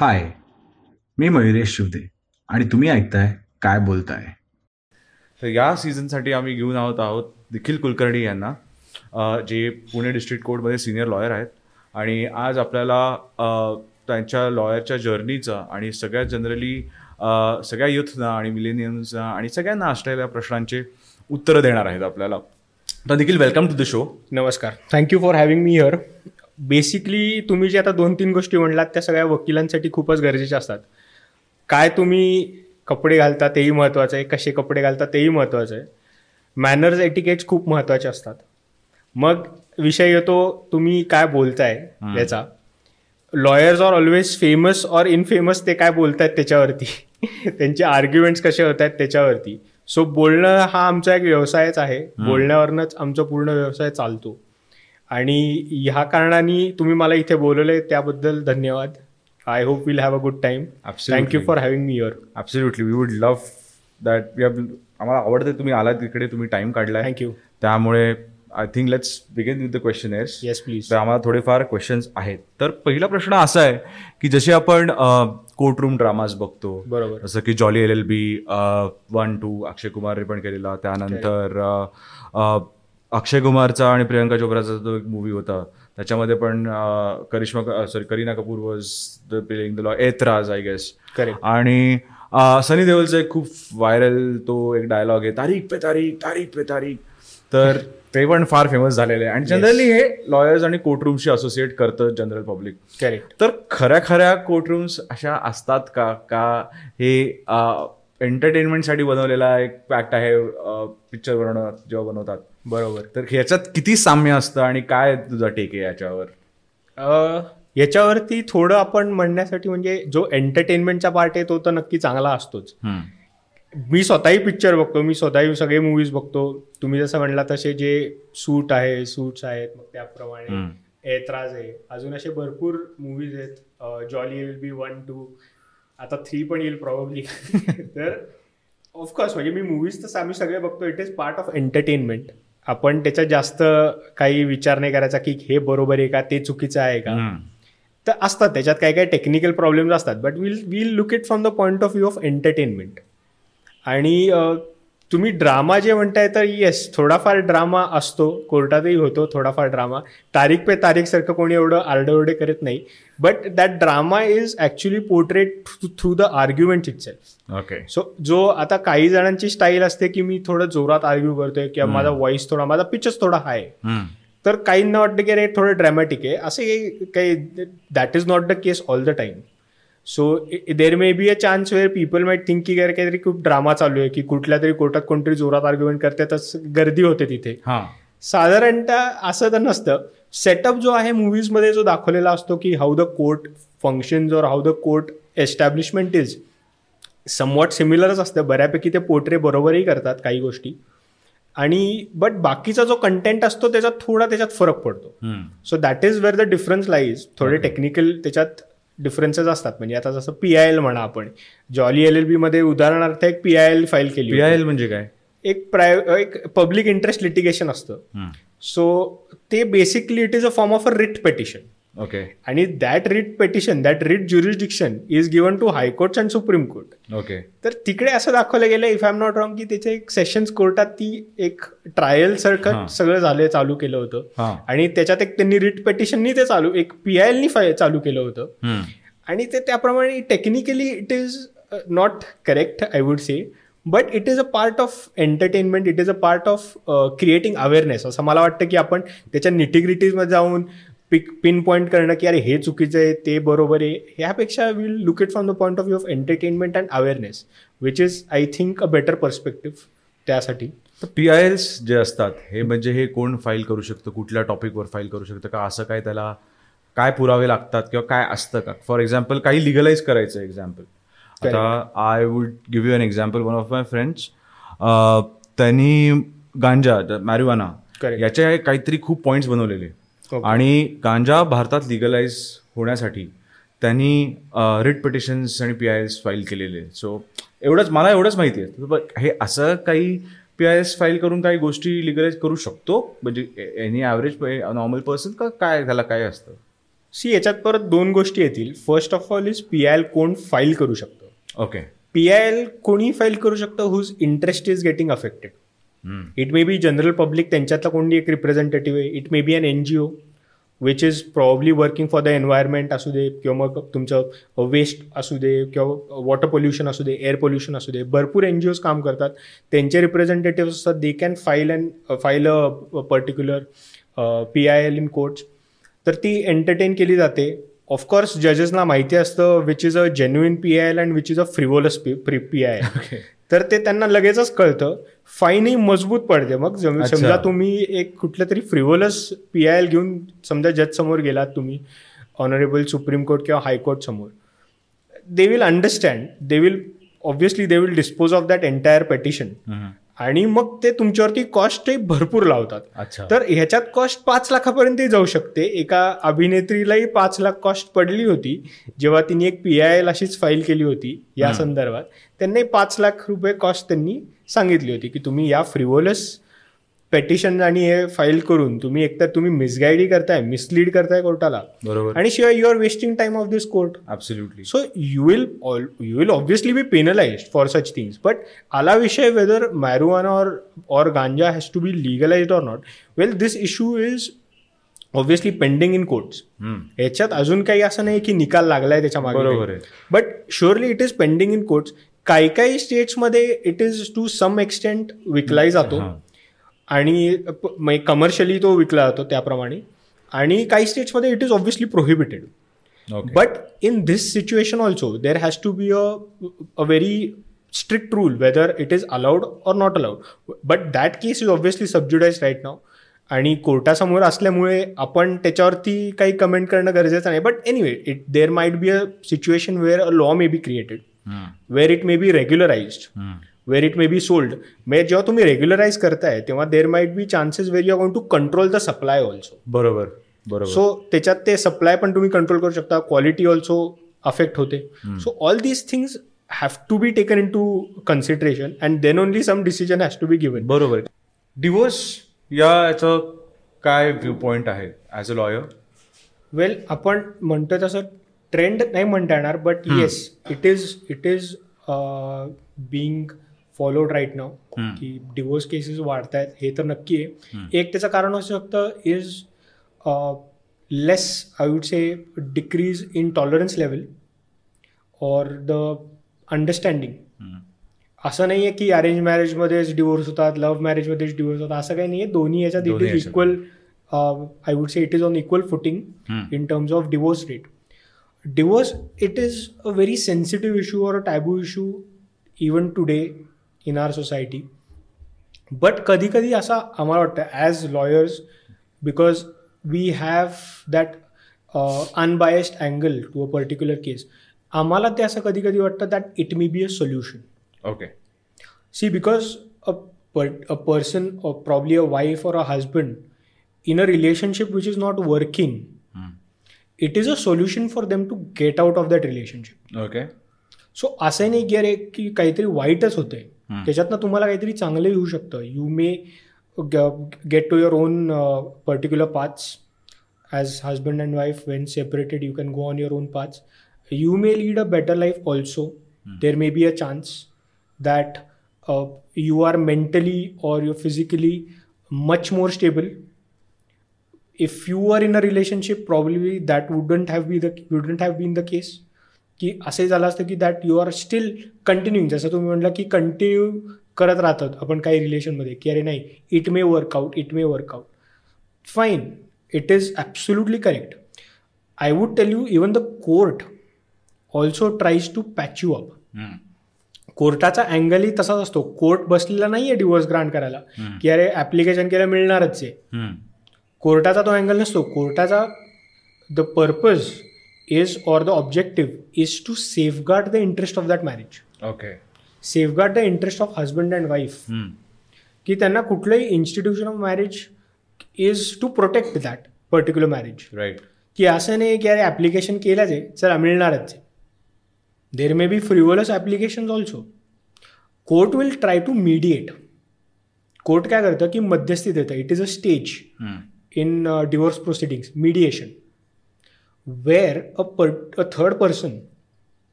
हाय मी मयुरेश शिवदे आणि तुम्ही ऐकताय काय बोलताय? तर या सीझनसाठी आम्ही घेऊन आहोत आहोत निखिल कुलकर्णी यांना जे पुणे डिस्ट्रिक्ट कोर्टमध्ये सिनियर लॉयर आहेत. आणि आज आपल्याला त्यांच्या लॉयरच्या जर्नीचं आणि सगळ्यात जनरली सगळ्या युथना आणि मिलेनियम्सना आणि सगळ्यांना असलेल्या प्रश्नांचे उत्तरं देणार आहेत आपल्याला. तर Nikhil welcome to the show नमस्कार. Thank you for having me here basically तुम्ही जे आता दोन तीन गोष्टी म्हणलात त्या सगळ्या वकिलांसाठी खूपच गरजेच्या असतात. काय तुम्ही कपडे घालता तेही महत्त्वाचं आहे कसे कपडे घालता तेही महत्त्वाचं आहे. मॅनर्स एटिकेट्स खूप महत्त्वाचे असतात. मग विषय येतो तुम्ही काय बोलताय याचा. Lawyers are always famous or infamous ते काय बोलतायत त्याच्यावरती. त्यांचे आर्ग्युमेंट्स कसे होत आहेत त्याच्यावरती. सो बोलणं हा आमचा एक व्यवसायच आहे. बोलण्यावरनंच आमचा पूर्ण व्यवसाय चालतो. आणि ह्या कारणाने तुम्ही मला इथे बोलवले त्याबद्दल धन्यवाद. I hope will have a good time Absolutely. Thank you for having me your absolutely we would love that we have आम्हाला आवडते तुम्ही आलात तिकडे तुम्ही टाइम काढलाय. थँक्यू त्यामुळे I think let's begin with the questionnaires yes please तर आम्हाला थोडेफार क्वेश्चन्स आहेत. तर पहिला प्रश्न असा आहे की जसे आपण कोर्ट रूम ड्रामाज बघतो बरोबर. जसं की Jolly L L B one two Akshay कुमारने पण केलेला त्यानंतर अक्षय कुमारचा आणि प्रियंका चोप्राचा जो एक मूवी होता त्याच्यामध्ये पण Karishma sorry Kareena Kapoor was the playing the law Aitraaz I guess correct आणि सनी देओलचा एक खूप व्हायरल तो एक डायलॉग आहे तारीख पे तारीख तारीख पे तारीख. तर ते पण फार फेमस झालेले आहे. आणि जनरली हे लॉयर्स आणि कोर्टरूमशी असोसिएट करतं जनरल पब्लिक करेक्ट तर खऱ्या खऱ्या कोर्टरूम्स अशा असतात का? का हे एंटरटेनमेंटसाठी बनवलेला एक फॅक्ट आहे पिक्चर बनवणं जेव्हा बनवतात? बरोबर. तर ह्याच्यात किती साम्य असतं आणि काय तुझा टेक आहे याच्यावर? याच्यावरती थोडं आपण म्हणण्यासाठी म्हणजे जो एंटरटेनमेंटचा पार्ट आहे तो तर नक्की चांगला असतोच. मी स्वतःही पिक्चर बघतो मी स्वतःही सगळे मूवीज बघतो. तुम्ही जसं म्हणला तसे जे सूट आहे सूट्स आहेत मग त्याप्रमाणे एत्राज आहे. अजून असे भरपूर मूवीज आहेत. Jolly L B one two आता थ्री पण येईल प्रॉब्ली तर ऑफकोर्स म्हणजे मी मूवीज तर आम्ही सगळे बघतो. It is part of entertainment आपण त्याच्यात जास्त काही विचार नाही करायचा की हे बरोबर आहे का ते चुकीचं आहे का? तर असतात त्याच्यात काही काही टेक्निकल प्रॉब्लेम्स असतात but will will look it from the point of view of entertainment आणि तुम्ही ड्रामा जे म्हणताय तर येस थोडाफार ड्रामा असतो कोर्टातही होतो थोडाफार ड्रामा. तारीख पे तारीख सारखं कोणी एवढं आरडोरडे करत नाही. But that drama is actually portrait through the argument itself okay so जो आता काही जणांची स्टाईल असते की मी थोडं जोरात आर्ग्यू करतोय किंवा माझा व्हॉइस थोडा माझा पिचच थोडा हाय तर काहींना वाटतं की अरे थोडं ड्रॅमॅटिक आहे. असे काही that is not the case all the time so there may be a chance where people might think की काहीतरी खूप ड्रामा चालू आहे की कुठल्या तरी कोर्टात कोणतरी जोरात आर्ग्युमेंट करते तर गर्दी होते तिथे. हां. साधारणतः असं तर नसतं. सेटअप जो आहे मूवीजमध्ये जो दाखवलेला असतो की how the court functions or how the court establishment is somewhat सिमिलरच असतं. बऱ्यापैकी ते पोर्ट्रे बरोबरही करतात काही गोष्टी. आणि बट बाकीचा जो कंटेंट असतो त्याच्यात थोडा त्याच्यात फरक पडतो. So that is where the difference lies थोडे टेक्निकल त्याच्यात डिफरन्सेस असतात. म्हणजे आता जसं पी आय एल म्हणा आपण जॉली एल एल बी मध्ये उदाहरणार्थ एक पी आय एल फाईल केली पी आय. एल म्हणजे काय? एक प्राय एक पब्लिक इंटरेस्ट लिटिगेशन असतं. सो ते basically it is a form of a writ petition okay आणि that writ petition that writ jurisdiction is given to high courts and supreme court okay तर तिकडे असं दाखवलं गेलं if I am not wrong की त्याचे एक सेशन्स कोर्टात ती एक ट्रायल. सारखं सगळं झालं चालू केलं होतं. आणि त्याच्यात एक त्यांनी रिट पेटिशननी ते चालू एक पी आय एलनी चालू केलं होतं. आणि ते त्याप्रमाणे technically it is not correct I would say but it is a part of entertainment it is a part of creating awareness असं मला वाटतं की आपण त्याच्या निटिग्रिटीजमध्ये जाऊन पिक पिन पॉईंट करणं की अरे हे चुकीचं आहे ते बरोबर आहे. ह्यापेक्षा will look it from the point of view of entertainment and awareness which is I think a better perspective त्यासाठी. तर पी आय एल्स जे असतात हे म्हणजे हे कोण फाईल करू शकतं कुठल्या टॉपिकवर फाईल करू शकतं का असं काय त्याला काय पुरावे लागतात किंवा काय असतं का? फॉर एक्झाम्पल काही लिगलाइज करायचं एक्झाम्पल आता I would give you an example one of my friends त्यांनी गांजा मॅरिवाना Correct. याचे काहीतरी खूप पॉईंट्स बनवलेले. आणि गांजा भारतात लिगलाइज होण्यासाठी त्यांनी रिट पिटिशन्स आणि पी आय एस फाईल केलेले. सो एवढंच मला एवढंच माहिती आहे. हे असं काही पी आय एस फाईल करून काही गोष्टी लिगलाइज करू शकतो? म्हणजे एनी ॲव्हरेज नॉर्मल पर्सन का काय त्याला काय असतं? सी याच्यात परत दोन गोष्टी येतील. First of all is P I L कोण फाईल करू शकतं? ओके पी आय एल कोणी फाईल करू शकतं whose interest is getting affected it may be general public त्यांच्यातला कोणी एक रिप्रेझेंटेटिव्ह आहे. It may be an N G O which is probably working for the environment असू दे किंवा मग तुमचं वेस्ट असू दे किंवा वॉटर पोल्युशन असू दे एअर पोल्युशन असू दे. भरपूर एन जी ओज काम करतात. त्यांचे रिप्रेझेंटेटिव्ह असतात they can file and file a particular P I L in courts तर ती एंटरटेन केली जाते. ऑफकोर्स जजेसना माहिती असतं which is a genuine P I L and which is a frivolous P P I L तर ते त्यांना लगेचच कळतं. फाईनही मजबूत पडते. मग. समजा तुम्ही एक कुठलं तरी फ्रिवोलस पी आय एल घेऊन समजा जज समोर गेलात तुम्ही ऑनरेबल सुप्रीम कोर्ट किंवा हायकोर्ट समोर. They will understand they will obviously they will dispose of that entire petition आणि मग ते तुमच्यावरती कॉस्ट भरपूर लावतात. अच्छा. तर ह्याच्यात कॉस्ट पाच लाखापर्यंतही जाऊ शकते. एका अभिनेत्रीलाही पाच लाख कॉस्ट पडली होती. जेव्हा तिने एक पी आय एल अशीच फाईल केली होती या. संदर्भात. त्यांनी पाच लाख रुपये कॉस्ट त्यांनी सांगितली होती की तुम्ही या फ्रिवोलस पेटिशन आणि हे फाईल करून तुम्ही एकतर तुम्ही मिसगाईडी करताय मिसलीड करताय कोर्टाला. बरोबर. आणि शिवाय you are wasting time of this court absolutely so you will you will obviously be penalised for such things but आला विषय whether marijuana or or ganja has to be legalised or not well this issue is obviously pending in courts याच्यात अजून काही असं नाही की निकाल लागलाय त्याच्या बरोबर मागे आहे. But surely it is pending in courts काही काही स्टेट्समध्ये it is to some extent विकलाही जातो. आणि कमर्शियली तो विकला जातो त्याप्रमाणे. आणि काही स्टेट्समध्ये it is obviously prohibited in this situation also, there has to be a, a very strict rule whether it is allowed or not allowed. But that case is obviously subjudized right now. आणि कोर्टासमोर असल्यामुळे आपण त्याच्यावरती काही comment करणं गरजेचं नाही. But anyway it there might be a situation where a law may be created. Where it may be regularised where it may be sold म्हणजे जेव्हा तुम्ही रेग्युलराइज करताय तेव्हा there might be chances where you are going to control the supply also बरोबर बरोबर. So त्याच्यात ते supply पण तुम्ही कंट्रोल करू शकता क्वालिटी ऑल्सो अफेक्ट होते. So all these things have to be taken into consideration and then only some decision has to be given बरोबर. डिवोर्स या याचं काय व्ह्यू पॉइंट आहे ॲज अ लॉयर वेल आपण म्हणतो तसं ट्रेंड नाही म्हणता येणार but yes it is it is being followed right now. की डिवोर्स केसेस वाढत आहेत हे तर नक्की आहे. एक त्याचं कारण असू शकतं is less I would say decrease in tolerance level or the understanding असं नाही आहे की अरेंज मॅरेजमध्येच डिवोर्स होतात लव्ह मॅरेजमध्येच डिवोर्स होतात असं काही नाही आहे. दोन्ही याच्यात it is. Equal I would say it is on equal footing in terms of divorce rate. Divorce, it is a very sensitive issue or a taboo issue even today. In our society but कधी कधी असा आम्हाला वाटतं as lawyers because we have that unbiased angle to a particular case आम्हाला ते असं कधी कधी वाटतं that it may be a solution okay see because a a person probably a wife or a husband in a relationship which is not working it is a solution for them to get out of that relationship okay so असं नाही की अरे की काहीतरी वाईटच होतंय. त्याच्यातनं तुम्हाला काहीतरी चांगलं येऊ शकतं. You may get to your own particular path as husband and wife when separated you can go on your own path you may lead a better life also there may be a chance that you are mentally or you physically much more stable if you are in a relationship probably that wouldn't have be wouldn't have been the case की असे झालं असतं की that you are still continuing जसं तुम्ही म्हटलं की continue करत राहतात आपण काही रिलेशनमध्ये की अरे नाही it may work out it may work out fine it is absolutely correct I would tell you even the court also tries to patch you up कोर्टाचा अँगलही तसाच असतो. कोर्ट बसलेला नाही आहे डिवोर्स ग्रांट करायला की अरे ॲप्लिकेशन केलं मिळणारच आहे. कोर्टाचा तो अँगल नसतो. कोर्टाचा the purpose is or the objective is to safeguard the interest of that marriage okay safeguard the interest of husband and wife की त्यांना कुठलंही institution of marriage is to protect that particular marriage right की असं नाही की अरे application केलंच आहे चला मिळणारच आहे there may be frivolous application also court will try to mediate court काय करतं की मध्यस्थी देतं it is a stage in divorce proceedings mediation where a per a third person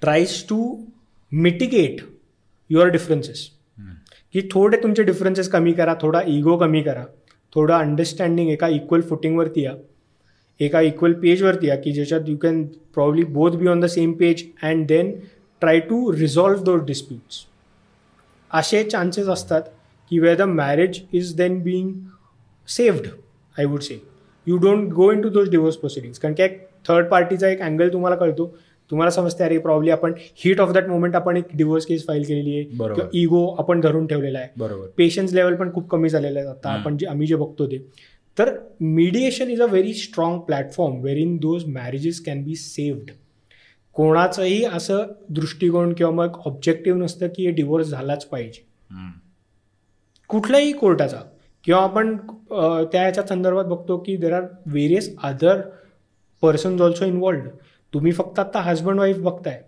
tries to mitigate your differences की थोडे तुमचे differences कमी करा थोडा इगो कमी करा थोडं अंडरस्टँडिंग एका इक्वल फुटिंगवरती या एका इक्वल पेजवरती या की ज्याच्यात you can probably both be on the same page and then try to resolve those disputes असे चान्सेस असतात की where the marriage is then being saved I would say you don't go into those divorce proceedings कारण की एक third पार्टीचा एक angle तुम्हाला कळतो. तुम्हाला समजते अरे प्रॉब्ली आपण हिट ऑफ दॅट मोमेंट आपण एक डिवोर्स केस फाईल केलेली आहे. किंवा इगो आपण धरून ठेवलेला आहे. बरोबर. पेशन्स लेवल पण खूप कमी झालेलं आहे. आता आपण जे आम्ही जे बघतो ते. तर mediation is a very strong platform wherein those marriages can be saved कोणाचंही असं दृष्टिकोन किंवा मग ऑब्जेक्टिव्ह नसतं की हे डिवोर्स झालाच पाहिजे. कुठल्याही कोर्टाचा किंवा आपण त्या ह्याच्या संदर्भात बघतो की there are various other persons also involved तुम्ही फक्त आता हजबंड वाईफ बघताय.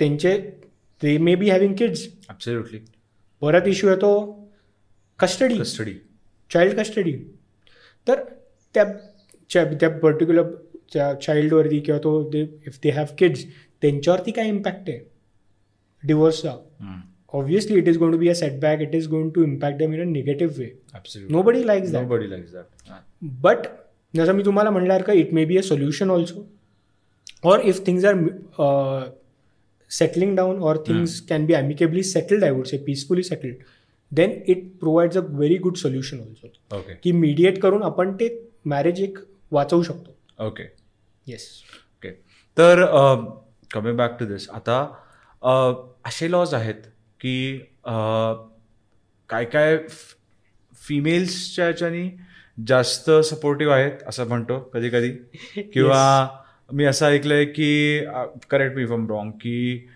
त्यांचे they may be having kids absolutely परत इश्यू येतो कस्टडी कस्टडी चाइल्ड कस्टडी तर त्या त्या पर्टिक्युलर त्या चाइल्डवरती किंवा तो they if they have kids त्यांच्यावरती काय इम्पॅक्ट आहे? डिवोर्सचा obviously it is going to be a setback it is going to impact them in a negative way absolutely nobody likes that nobody likes that but जसं मी तुम्हाला म्हणल्यासारखं it may be a solution also or if things are settling down or things can be amicably settled I would say peacefully settled then it provides a very good solution also okay की mediate करून आपण ते marriage एक वाचवू शकतो. Okay yes okay तर coming back to this आता uh, असे लॉज आहेत की काय काय फिमेल्सच्या ह्याच्यानी जास्त सपोर्टिव्ह आहेत असं म्हणतो कधी कधी किंवा मी असं ऐकलंय की करेक्ट मी फ्रॉम रॉंग की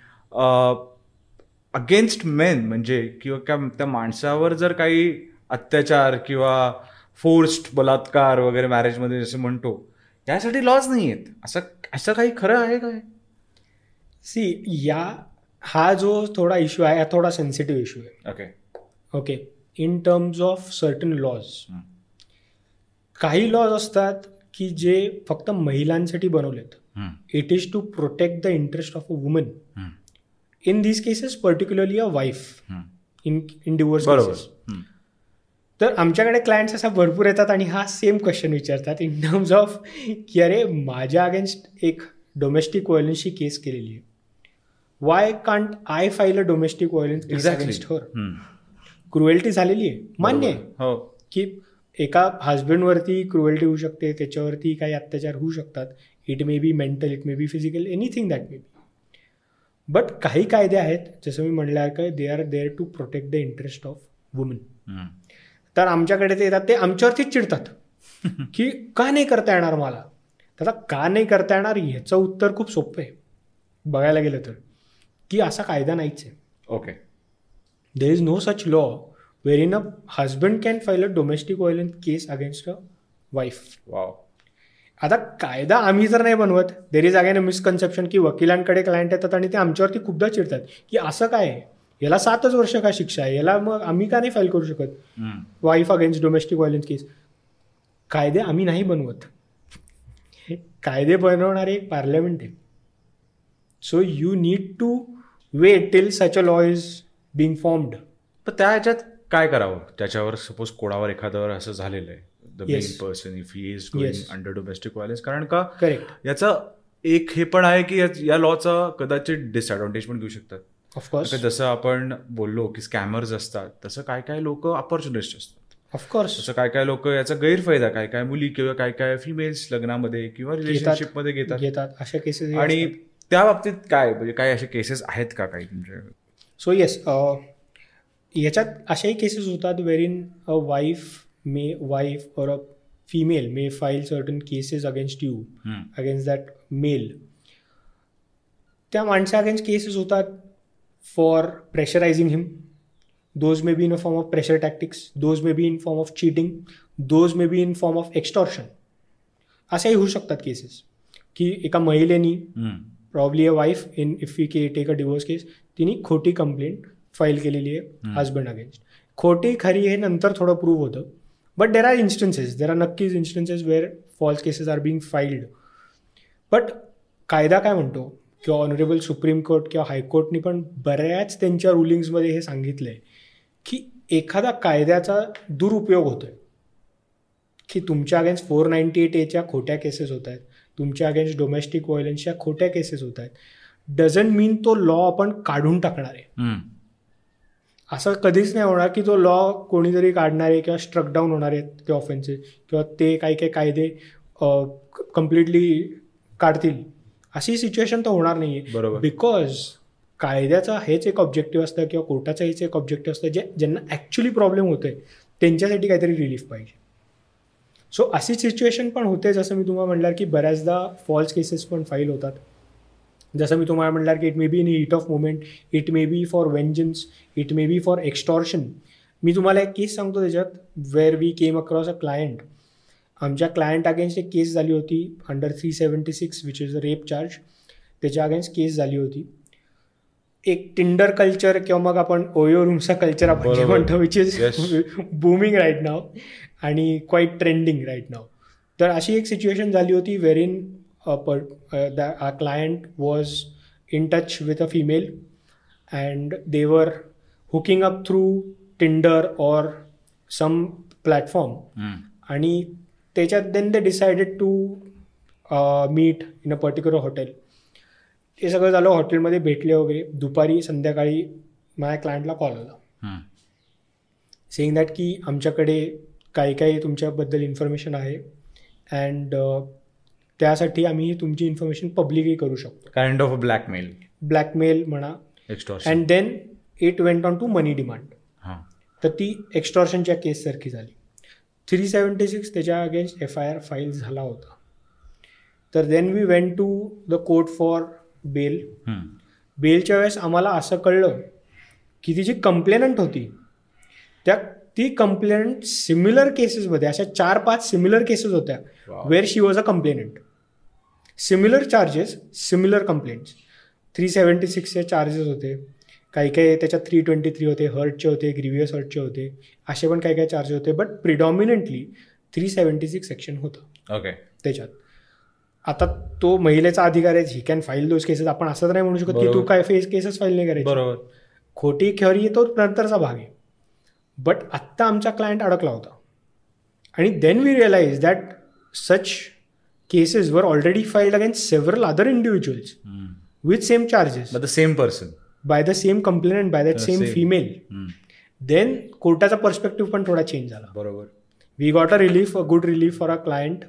अगेन्स्ट मेन म्हणजे किंवा त्या त्या माणसावर जर काही अत्याचार किंवा फोर्स्ड बलात्कार वगैरे मॅरेजमध्ये जसं म्हणतो यासाठी लॉज नाही आहेत असं असं काही खरं आहे काय? सी या हा जो थोडा इश्यू आहे हा थोडा सेन्सिटिव्ह इश्यू आहे. Okay okay in terms of certain laws. काही लॉज असतात की जे फक्त महिलांसाठी बनवलेत. It is to protect the interest of a woman in these cases particularly a wife in in divorce बरोबर. हम्म. तर आमच्याकडे क्लायंट्स असा भरपूर येतात आणि हा सेम क्वेश्चन विचारतात. इन टर्म्स ऑफ की अरे माझ्या अगेन्स्ट एक डोमेस्टिक व्हायलन्सची केस केलेली आहे. Why can't I file a domestic violence. Against her. Cruelty झालेली आहे. मान्य आहे. हो. की एका हजबंडवरती क्रुएल्टी होऊ शकते त्याच्यावरती काही अत्याचार होऊ शकतात. It may be mental it may be physical anything that may be but काही कायदे आहेत जसं मी म्हणलं का they are there to protect the interest of woman. तर आमच्याकडे ते येतात ते आमच्यावरतीच चिडतात. की का नाही करता येणार मला? आता का नाही करता येणार ह्याचं उत्तर खूप सोपं आहे. बघायला गेलं तर. की असा कायदा नाहीच आहे. Okay there is no such law wherein a husband can file a domestic violence case against a wife wow आता कायदा आम्ही जर नाही बनवत there is again a misconception की वकिलांकडे क्लायंट येतात आणि ते आमच्यावरती खूपदा चिडतात. की असं काय आहे? याला सातच वर्ष का शिक्षा आहे? याला मग आम्ही का नाही फाईल करू शकत. Wife against domestic violence case कायदे आम्ही नाही बनवत. हे कायदे बनवणारे एक पार्लमेंट आहे. So you need to wait till such a law is being formed पण त्या ह्याच्यात काय करावं? त्याच्यावर सपोज कोणावर एखाद्यावर असं झालेलं आहे. The main. Person if he is. Going under domestic violence कारण का? करेक्ट याचा एक हे पण आहे की या- लॉचा कदाचित डिसएडव्हान्टेज पण घेऊ शकतात. ऑफकोर्स जसं आपण बोललो की स्कॅमर्स असतात तसं काय काय लोक ऑपॉर्च्युनिस्ट असतात. ऑफकोर्स तसं काय काय लोक याचा गैरफायदा काय काय मुली किंवा काय काय फिमेल्स लग्नामध्ये किंवा रिलेशनशिपमध्ये घेतात. घेतात. अशा केसेस आणि त्या बाबतीत काय? म्हणजे काय असे केसेस आहेत का काही तुमच्या? सो येस याच्यात अशाही केसेस होतात where in a wife may wife or a female may file certain cases against you against that male त्या माणसा अगेन्स्ट केसेस होतात for pressurising him those may be in a form of pressure tactics those may be in form of cheating those may be in form of extortion अशाही होऊ शकतात cases की एका महिलेनी probably a wife in if we K take a divorce case तिने खोटी complaint file केलेली आहे husband against खोटी खरी हे नंतर थोडं प्रूव्ह होतं. But there are instances there are नक्कीच instances where false cases are being filed but कायदा काय म्हणतो? किंवा ऑनरेबल सुप्रीम कोर्ट किंवा हायकोर्टनी पण बऱ्याच त्यांच्या रुलिंग्समध्ये हे सांगितलं आहे की एखादा कायद्याचा दुरुपयोग होतो आहे की तुमच्या अगेन्स्ट फोर नाईन्टी एट एच्या खोट्या केसेस होत आहेत तुमच्या अगेन्स्ट डोमेस्टिक व्हायलन्सच्या खोट्या केसेस होत आहेत. डझंट मीन तो लॉ आपण काढून टाकणार आहे. असं कधीच नाही होणार की तो लॉ कोणीतरी काढणार आहे किंवा स्ट्रक डाऊन होणार आहेत ते ऑफेन्सेस किंवा ते काही काही कायदे कम्प्लिटली काढतील. अशी सिच्युएशन तर होणार नाही आहे बरोबर. बिकॉज कायद्याचा हेच एक ऑब्जेक्टिव्ह असतं किंवा कोर्टाचं हेच एक ऑब्जेक्टिव्ह असतं जे ज्यांना ॲक्च्युली प्रॉब्लेम होतोय त्यांच्यासाठी काहीतरी रिलीफ पाहिजे. सो अशी सिच्युएशन पण होते जसं मी तुम्हाला म्हणणार की बऱ्याचदा फॉल्स केसेस पण फाईल होतात. जसं मी तुम्हाला म्हणणार की it may be in heat of movement it may be for vengeance it may be for extortion मी तुम्हाला एक केस सांगतो त्याच्यात where we came across a client आमच्या क्लायंट अगेन्स्ट एक केस झाली होती under three seventy six which is a rape charge त्याच्या against case झाली होती. एक टिंडर कल्चर किंवा मग आपण ओयो रूमचा कल्चर आपण जे. म्हणतो which is. Booming right now आणि क्वाईट ट्रेंडिंग राईट नाव तर अशी एक सिच्युएशन झाली होती where in a client was in touch with a female and they were hooking up through Tinder or some platform. आणि त्याच्यात then they decided to meet in a particular hotel ते सगळं झालं हॉटेलमध्ये भेटले वगैरे. दुपारी संध्याकाळी माझ्या क्लायंटला कॉल आला. सेईंग दॅट की आमच्याकडे काही काही तुमच्याबद्दल इन्फॉर्मेशन आहे. अँड त्यासाठी आम्ही तुमची इन्फॉर्मेशन पब्लिकही करू शकतो. काइंड ऑफ ब्लॅकमेल ब्लॅकमेल म्हणा. Extortion and then it went on to money demand हां. तर ती एक्स्टॉर्शनच्या केससारखी झाली. थ्री सेवन्टी सिक्स त्याच्या against F I R file झाला होता. तर then we went to the court for bail. बेलच्या वेळेस आम्हाला असं कळलं की ती जी कंप्लेनंट होती त्या ती कंप्लेनंट सिमिलर केसेसमध्ये अशा चार पाच सिमिलर केसेस होत्या. Where she was a complainant similar charges similar complaints three seventy सिक्सचे charges होते. काही काही त्याच्यात थ्री ट्वेंटी थ्री होते हर्टचे होते ग्रिव्हियस हर्टचे होते. असे पण काही काही चार्जेस होते but predominantly three seventy six section होतं. ओके त्याच्यात. आता तो महिलेचा अधिकार आहे he can file those cases आपण असं तर नाही म्हणू शकत की तू. काय फेस केसेस फाईल नाही करायची. बरोबर. खोटी खरी तो नंतरचा भाग आहे. बट आत्ता आमचा क्लायंट अडकला होता. आणि then we realise that such cases were already filed against several other individuals with same charges the same person by the same complainant by that same. Female then कोर्टाचा पर्स्पेक्टिव्ह पण थोडा change झाला. बरोबर. We got a relief a good relief for a client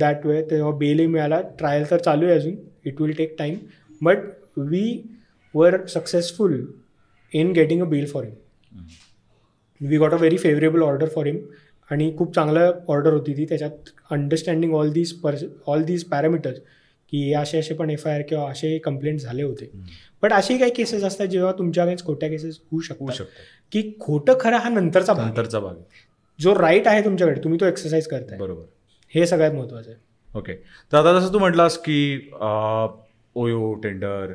that way तेव्हा बेलही मिळाला trial तर चालू आहे अजून it will take time but we were successful in getting a bail for him we got a very favourable order for him आणि खूप चांगलं ऑर्डर होती ती. त्याच्यात अंडरस्टँडिंग ऑल दीज पर्स ऑल दीज पॅरामीटर्स की हे असे असे पण एफ आय आर किंवा असे कंप्लेंट झाले होते. बट असे काही केसेस असतात जेव्हा तुमच्या अगेन्स्ट खोट्या केसेस होऊ शकतात. शकतं की खोटं खरं हा नंतरचा भाग. नंतरचा भाग. जो राईट आहे तुमच्याकडे तुम्ही तो एक्सरसाइज करताय. बरोबर. हे सगळ्यात महत्वाचं आहे. ओके तर आता जसं तू म्हटलास की ओयो टेंडर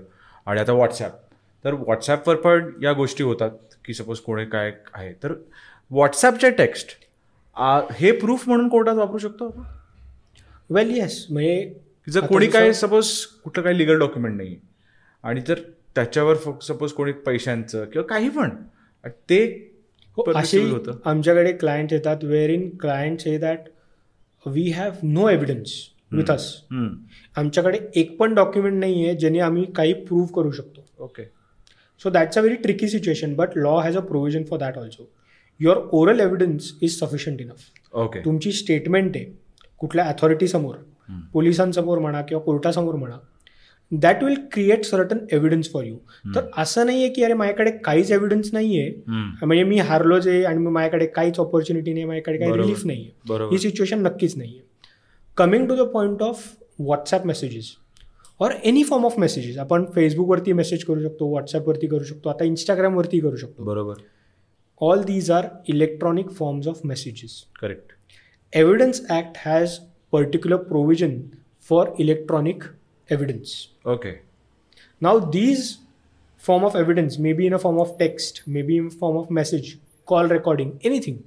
आणि आता व्हॉट्सॲप तर व्हॉट्सॲपवर पण या गोष्टी होतात. की सपोज कोणी काय आहे. तर व्हॉट्सॲपचे टेक्स्ट हे प्रूफ म्हणून कोर्टात वापरू शकतो आपण? वेल येस म्हणजे जर कोणी काय सपोज कुठलं काही लिगल डॉक्युमेंट नाही आणि जर त्याच्यावर सपोज कोणी पैशांचं किंवा काही पण ते हो, असे होतं. आमच्याकडे क्लायंट येतात where in client say that we have no evidence with us. आमच्याकडे एक पण डॉक्युमेंट नाही आहे ज्याने आम्ही काही प्रूव्ह करू शकतो. Okay so that's a very tricky situation but law has a provision for that also your oral evidence is sufficient enough okay तुमची स्टेटमेंट आहे कुठल्या अथॉरिटीसमोर. पोलिसांसमोर म्हणा किंवा कोर्टासमोर म्हणा that will create certain evidence for you तर असं नाही आहे की अरे माझ्याकडे काहीच एव्हिडन्स नाही आहे हम्म. म्हणजे मी हारलोच आहे आणि माझ्याकडे काहीच ऑपॉर्च्युनिटी नाही माझ्याकडे काही. रिलीफ नाही आहे बरोबर. ही सिच्युएशन नक्कीच नाही आहे coming to the point of WhatsApp messages or any form of messages आपण फेसबुकवरती मेसेज करू शकतो व्हॉट्सॲपवरती करू शकतो आता इंस्टाग्रामवरती करू शकतो. बरोबर. All these are electronic forms of messages correct evidence act has particular provision for electronic evidence okay Now, these form of evidence may be in a form of text, may be in form of message, call recording, anything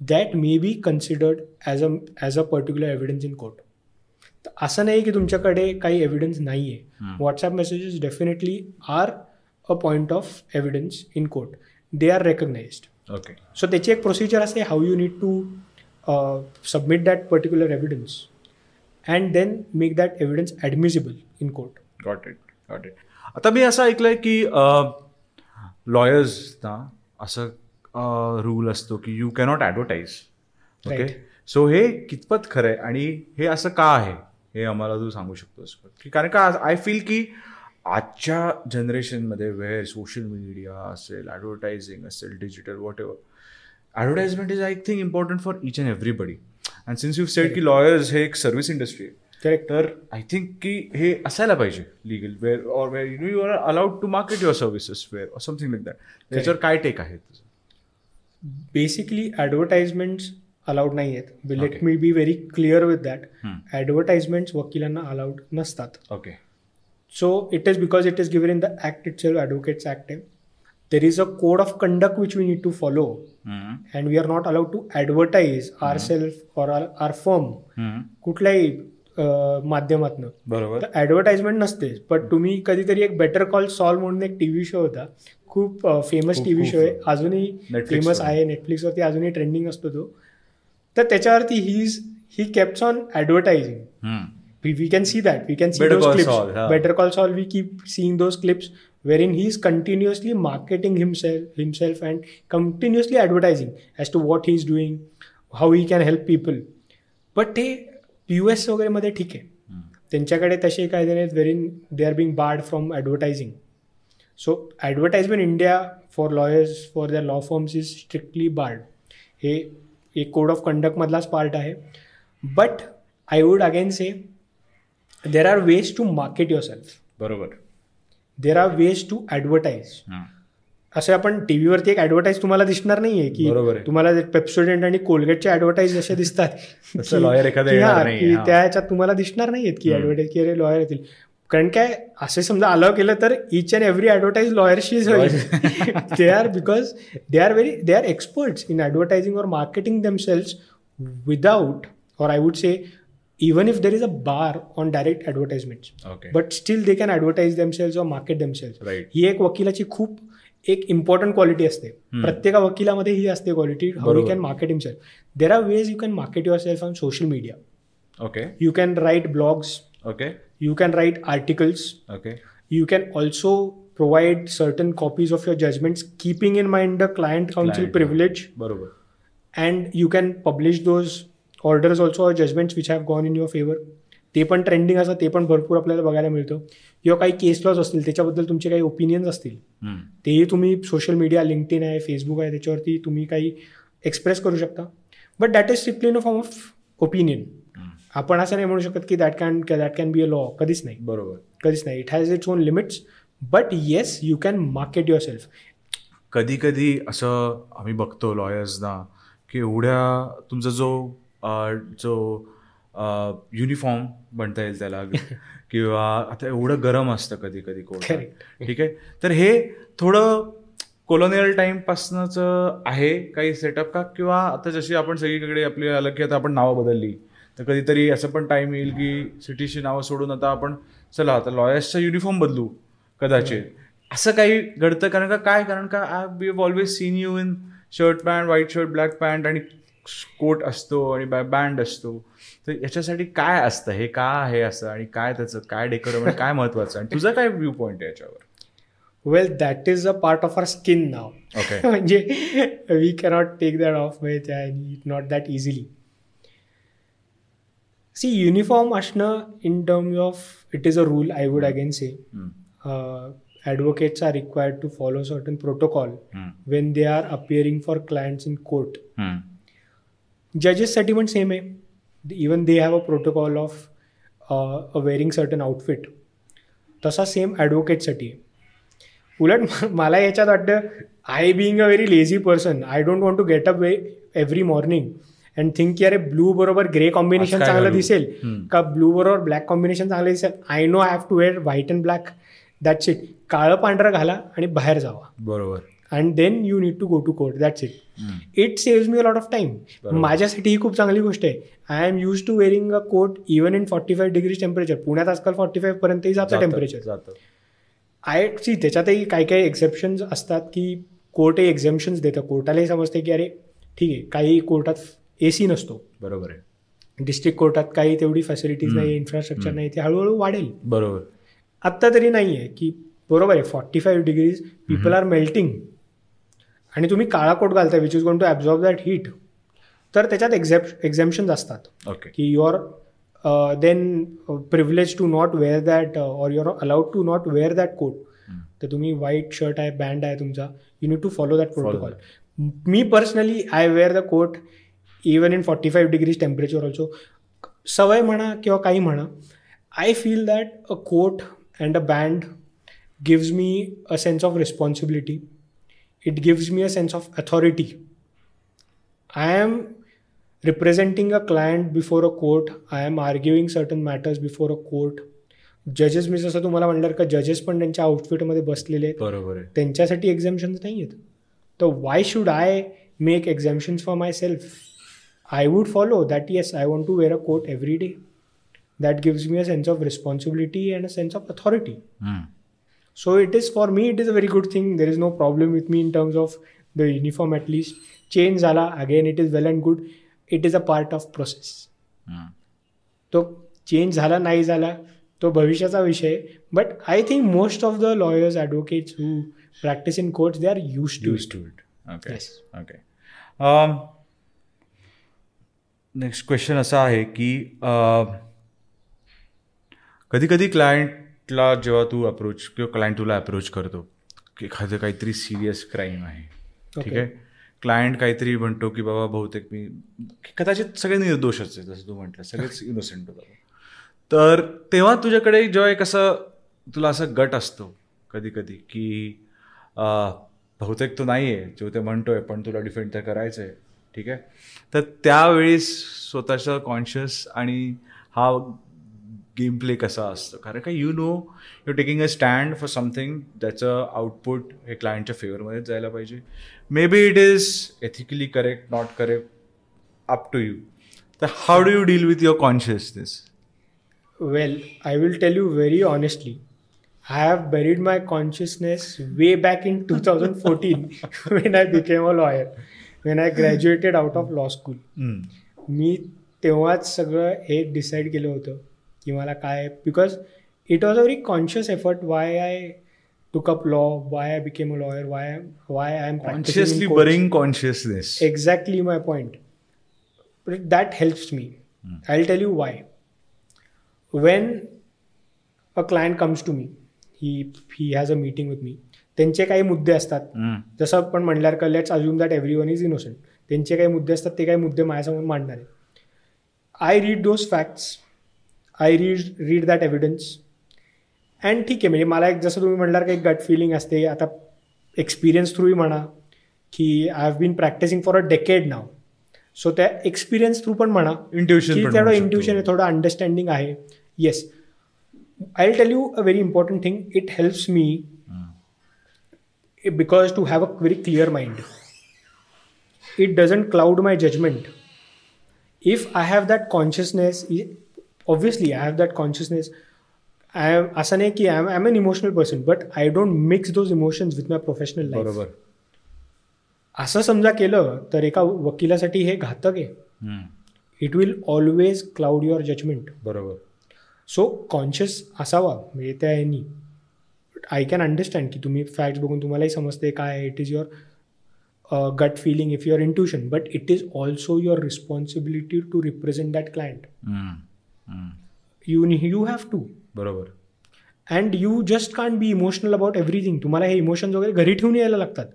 that may be considered as a as a particular evidence in court. तर असं नाही की तुमच्याकडे काही evidence नाही आहे WhatsApp messages definitely are a point of evidence in court they are recognised okay so त्याची एक प्रोसिजर असते how you need to submit that particular evidence and then make that evidence admissible in court got it got it आता मी असं ऐकलंय की लॉयर्सना असं rule असतो की you cannot advertise okay. So हे कितपत खरं आहे आणि हे असं का आहे? हे आम्हाला तू सांगू शकतोस. का? कारण का आय फील की आजच्या जनरेशनमध्ये वेळ सोशल मीडिया असेल ॲडव्हर्टायझिंग असेल digital whatever advertisement is I think important for each and everybody and since you said की लॉयर्स हे एक सर्व्हिस इंडस्ट्री आहे करेक्ट तर आय थिंक की हे असायला पाहिजे legal where or where you know you are allowed to market your services where or something like that त्याच्यावर काय टेक आहे. तुझं बेसिकली ॲडव्हर्टाइजमेंट्स अलाउड नाही आहेत let. Me be very clear with that. Advertisements वकिलांना अलाउड नसतात. Okay So it is because it is given in the act itself, Advocates Act. There is a code of conduct which we need to follow, and we are not allowed to advertise ourselves or our, our firm. कुठल्याही अं, माध्यमातनं. बरोबर. तर advertisement नसते. पण तुम्ही कधीतरी एक better call solve म्हणून एक टीव्ही शो होता. खूप फेमस टीव्ही खूप शो आहे. अजूनही Netflix फेमस. आहे. नेटफ्लिक्सवरती अजूनही ट्रेंडिंग असतो तो. तर त्याच्यावरती ही ही caps on advertising we can see that we can see those clips Better Call Saul we keep seeing those clips where in he is continuously marketing himself himself and continuously advertising as to what he is doing how he can help people but हे P U S वगैरे मध्ये ठीक आहे. त्यांच्याकडे तसे काय नाहीत where in they are being barred from advertising so advertisement India for lawyers for the law forms is strictly barred हे एक कोड ऑफ कंडक्टमधलाच पार्ट आहे but I would again say there are ways to market yourself बरोबर there are ways to advertise असे आपण T व्हीवरती एक advertise तुम्हाला दिसणार नाहीये की. तुम्हाला पेप्सोडेंट आणि कोलगेटचे ॲडव्हर्टाईज जसे दिसतात तसं की- lawyer एखादं की येणार नाही, की हा. त्या ह्याच्यात तुम्हाला दिसणार नाहीयेत की. ॲडव्हर्टाईज की अरे लॉयर येतील कारण काय असे समजा अलाव केलं तर इच अँड एव्हरी ॲडव्हर्टाईज लॉयरशीच होईल they are because they are very they are experts in advertising or marketing themselves without or I would say even if there is a bar on direct advertisements. Okay but still they can advertise themselves or market themselves. Right ही एक वकिलाची खूप एक important quality असते. प्रत्येक वकिलामध्ये ही असते quality how you. Can market himself there are ways you can market yourself on social media okay you can write blogs okay you can write articles okay you can also provide certain copies of your judgments keeping in mind the client counsel Client, privilege. बरोबर and you can publish those orders also or judgments which have gone in your favor. ते पण trending असं ते पण भरपूर आपल्याला बघायला मिळतं. किंवा काही केस लॉज असतील त्याच्याबद्दल तुमचे काही ओपिनियन्स असतील. तेही तुम्ही सोशल मीडिया लिंक्डइन आहे फेसबुक आहे त्याच्यावरती तुम्ही काही एक्सप्रेस करू शकता. But that is strictly in a form of opinion. आपण असं नाही म्हणू शकत की that can that can be a law कधीच नाही. बरोबर. कधीच नाही. It has its own limits but yes you can market yourself कधी कधी असं आम्ही बघतो लॉयर्सना की एवढ्या तुमचा जो जो युनिफॉर्म म्हणता येईल त्याला. किंवा आता एवढं गरम असतं कधी कधी कोर्ट Correct. ठीक आहे? तर हे थोडं कोलोनियल टाईमपासनंच आहे काही सेटअप का? किंवा आता जशी आपण सगळीकडे आपली आलं की आता आपण नावं बदलली. तर कधीतरी असं पण टाईम येईल की सिटीची नावं सोडून आता आपण चला आता लॉयर्सचा युनिफॉर्म बदलू कदाचित. असं काही घडतं? कारण का काय? कारण का I we have always seen you in shirt pant white shirt black pant आणि कोट असतो आणि बँड असतो. तर याच्यासाठी काय असतं? हे का आहे असं? आणि काय त्याचं? काय डेकोरम आणि काय महत्वाचं? आणि तुझा काय व्ह्यू पॉईंट आहे याच्यावर? Well that is a part of our skin now okay म्हणजे we cannot take that off म्हणजे not that easily see uniform असणं in terms of it is a rule I would again say advocates are required to follow certain protocol when they are appearing for clients in court जजेससाठी पण same आहे even they have a protocol of a wearing certain outfit तसा same ॲडव्होकेटसाठी आहे. उलट मला याच्यात वाटतं I being a very lazy person I don't want to get up every morning and think की अरे ब्लू बरोबर ग्रे कॉम्बिनेशन चांगलं? दिसेल. का ब्लू बरोबर ब्लॅक कॉम्बिनेशन चांगलं दिसेल? I know have to wear white and black that shit काळं पांढरं घाला आणि बाहेर जावा. बरोबर. And then you need to go to court that's it it saves me a lot of time. माझ्यासाठी ही खूप चांगली गोष्ट आहे. I am use to wearing a coat even in forty five degrees temperature पुण्यात आजकाल फॉर्टी फाईव्ह पर्यंतही जातं temperature I C त्याच्यातही काही काही एक्सेप्शन्स असतात की कोर्टही एक्झेम्पन्स देतं. कोर्टालाही समजते की अरे ठीक आहे काही कोर्टात ए सी नसतो. बरोबर आहे. डिस्ट्रिक्ट कोर्टात काही तेवढी फॅसिलिटीज. नाही इन्फ्रास्ट्रक्चर नाही ते हळूहळू वाढेल. बरोबर. आत्ता तरी नाही आहे की बरोबर आहे forty five degrees people are melting आणि तुम्ही काळा कोट घालताय which is gone to absorb that heat तर त्याच्यात एक्झॅप एक्झॅम्पन्स असतात. ओके की you are then privilege to not wear that or your allowed to not wear that coat. तर तुम्ही व्हाईट शर्ट आहे बँड आहे तुमचा. You need to follow that protocol me personally I wear the coat even in forty five degrees temperature also सवय म्हणा किंवा काही म्हणा I feel that a coat and a band gives me a sense of responsibility it gives me a sense of authority. I am representing a client before a court. I am arguing certain matters before a court. जजेस मी जसं तुम्हाला म्हणलं का जजेस पण त्यांच्या आउटफिटमध्ये बसलेले आहेत. बरोबर त्यांच्यासाठी एक्झाम्शन्स नाही आहेत तर why should I make exemptions for myself I would follow that yes I want to wear a coat every day that gives me a sense of responsibility and a sense of authority hmm. So it is for me, it is a very good thing. There is no problem with me in terms of the uniform at least. Change zala again, it is well and good. It is a part of process. हम्म. तो change झाला नाही झाला तो भविष्याचा विषय but I think most of the lawyers advocates who practice in courts they are use to used to it. Okay. next question असा आहे की कधी कधी क्लायंटला जेव्हा तू अप्रोच किंवा क्लायंट तुला अप्रोच करतो की एखादं काहीतरी सिरियस क्राईम आहे ठीक. आहे? क्लायंट काहीतरी म्हणतो की बाबा बहुतेक मी कदाचित सगळे निर्दोषच आहे जसं तू म्हटलं सगळेच इनोसेंट होतं तर तेव्हा तुझ्याकडे जेव्हा एक असं तुला असं गट असतो कधी कधी की बहुतेक तो नाही आहे जो ते म्हणतोय पण तुला डिफेंड तर करायचं आहे ठीक आहे? तर त्यावेळेस स्वतःचा कॉन्शियस आणि हा गेम प्ले कसा असतो? कारण का you know you taking a stand for something ज्याचं आउटपुट हे क्लायंटच्या फेवरमध्येच जायला पाहिजे. Maybe it is ethically correct not correct up to you तर how do you deal with your consciousness well I will tell you very honestly I have I have buried my consciousness way back in 2014 when I became a lawyer, when I graduated out of law school. मी तेव्हाच सगळं हे decide केलं होतं की मला काय because it was a very conscious effort why I took up law why I became a lawyer why why I am consciously bearing consciousness exactly my point but that helps me i'll tell you why when a client comes to me he he has a meeting with me त्यांचे काही मुद्दे असतात. जसं आपण म्हणल्यावर का let's assume that everyone is innocent त्यांचे काही मुद्दे असतात ते काही मुद्दे माझ्यासमोर मांडणार आहे I read those facts I read read that evidence and ठीक आहे म्हणजे मला एक जसं तुम्ही म्हणणार का एक गट फिलिंग असते. आता एक्सपिरियन्स थ्रूही म्हणा की I have been practicing for a decade now so त्या एक्सपिरियन्स थ्रू पण म्हणा म्हणू शकतो. इंट्युशन आहे थोडं अंडरस्टँडिंग आहे. Yes I tell you a very important thing it helps me because to have a very clear mind. It doesn't cloud my judgment. If i have that consciousness obviously i have that consciousness. I am असं नाही की I am an emotional person but I don't mix those emotions with my professional life बरोबर. असं समजा केलं तर एका वकिलासाठी हे घातक आहे. It will always cloud your judgement बरोबर. सो कॉन्शियस असावा म्हणजे त्या ह्यानी आय कॅन अंडरस्टँड की तुम्ही फॅक्ट्स बघून तुम्हालाही समजते काय it is your gut feeling if your intuition but it is also your responsibility to represent that client you you have to बरोबर. And you just can't be emotional about everything तुम्हाला हे emotions वगैरे घरी ठेवून यायला लागतात.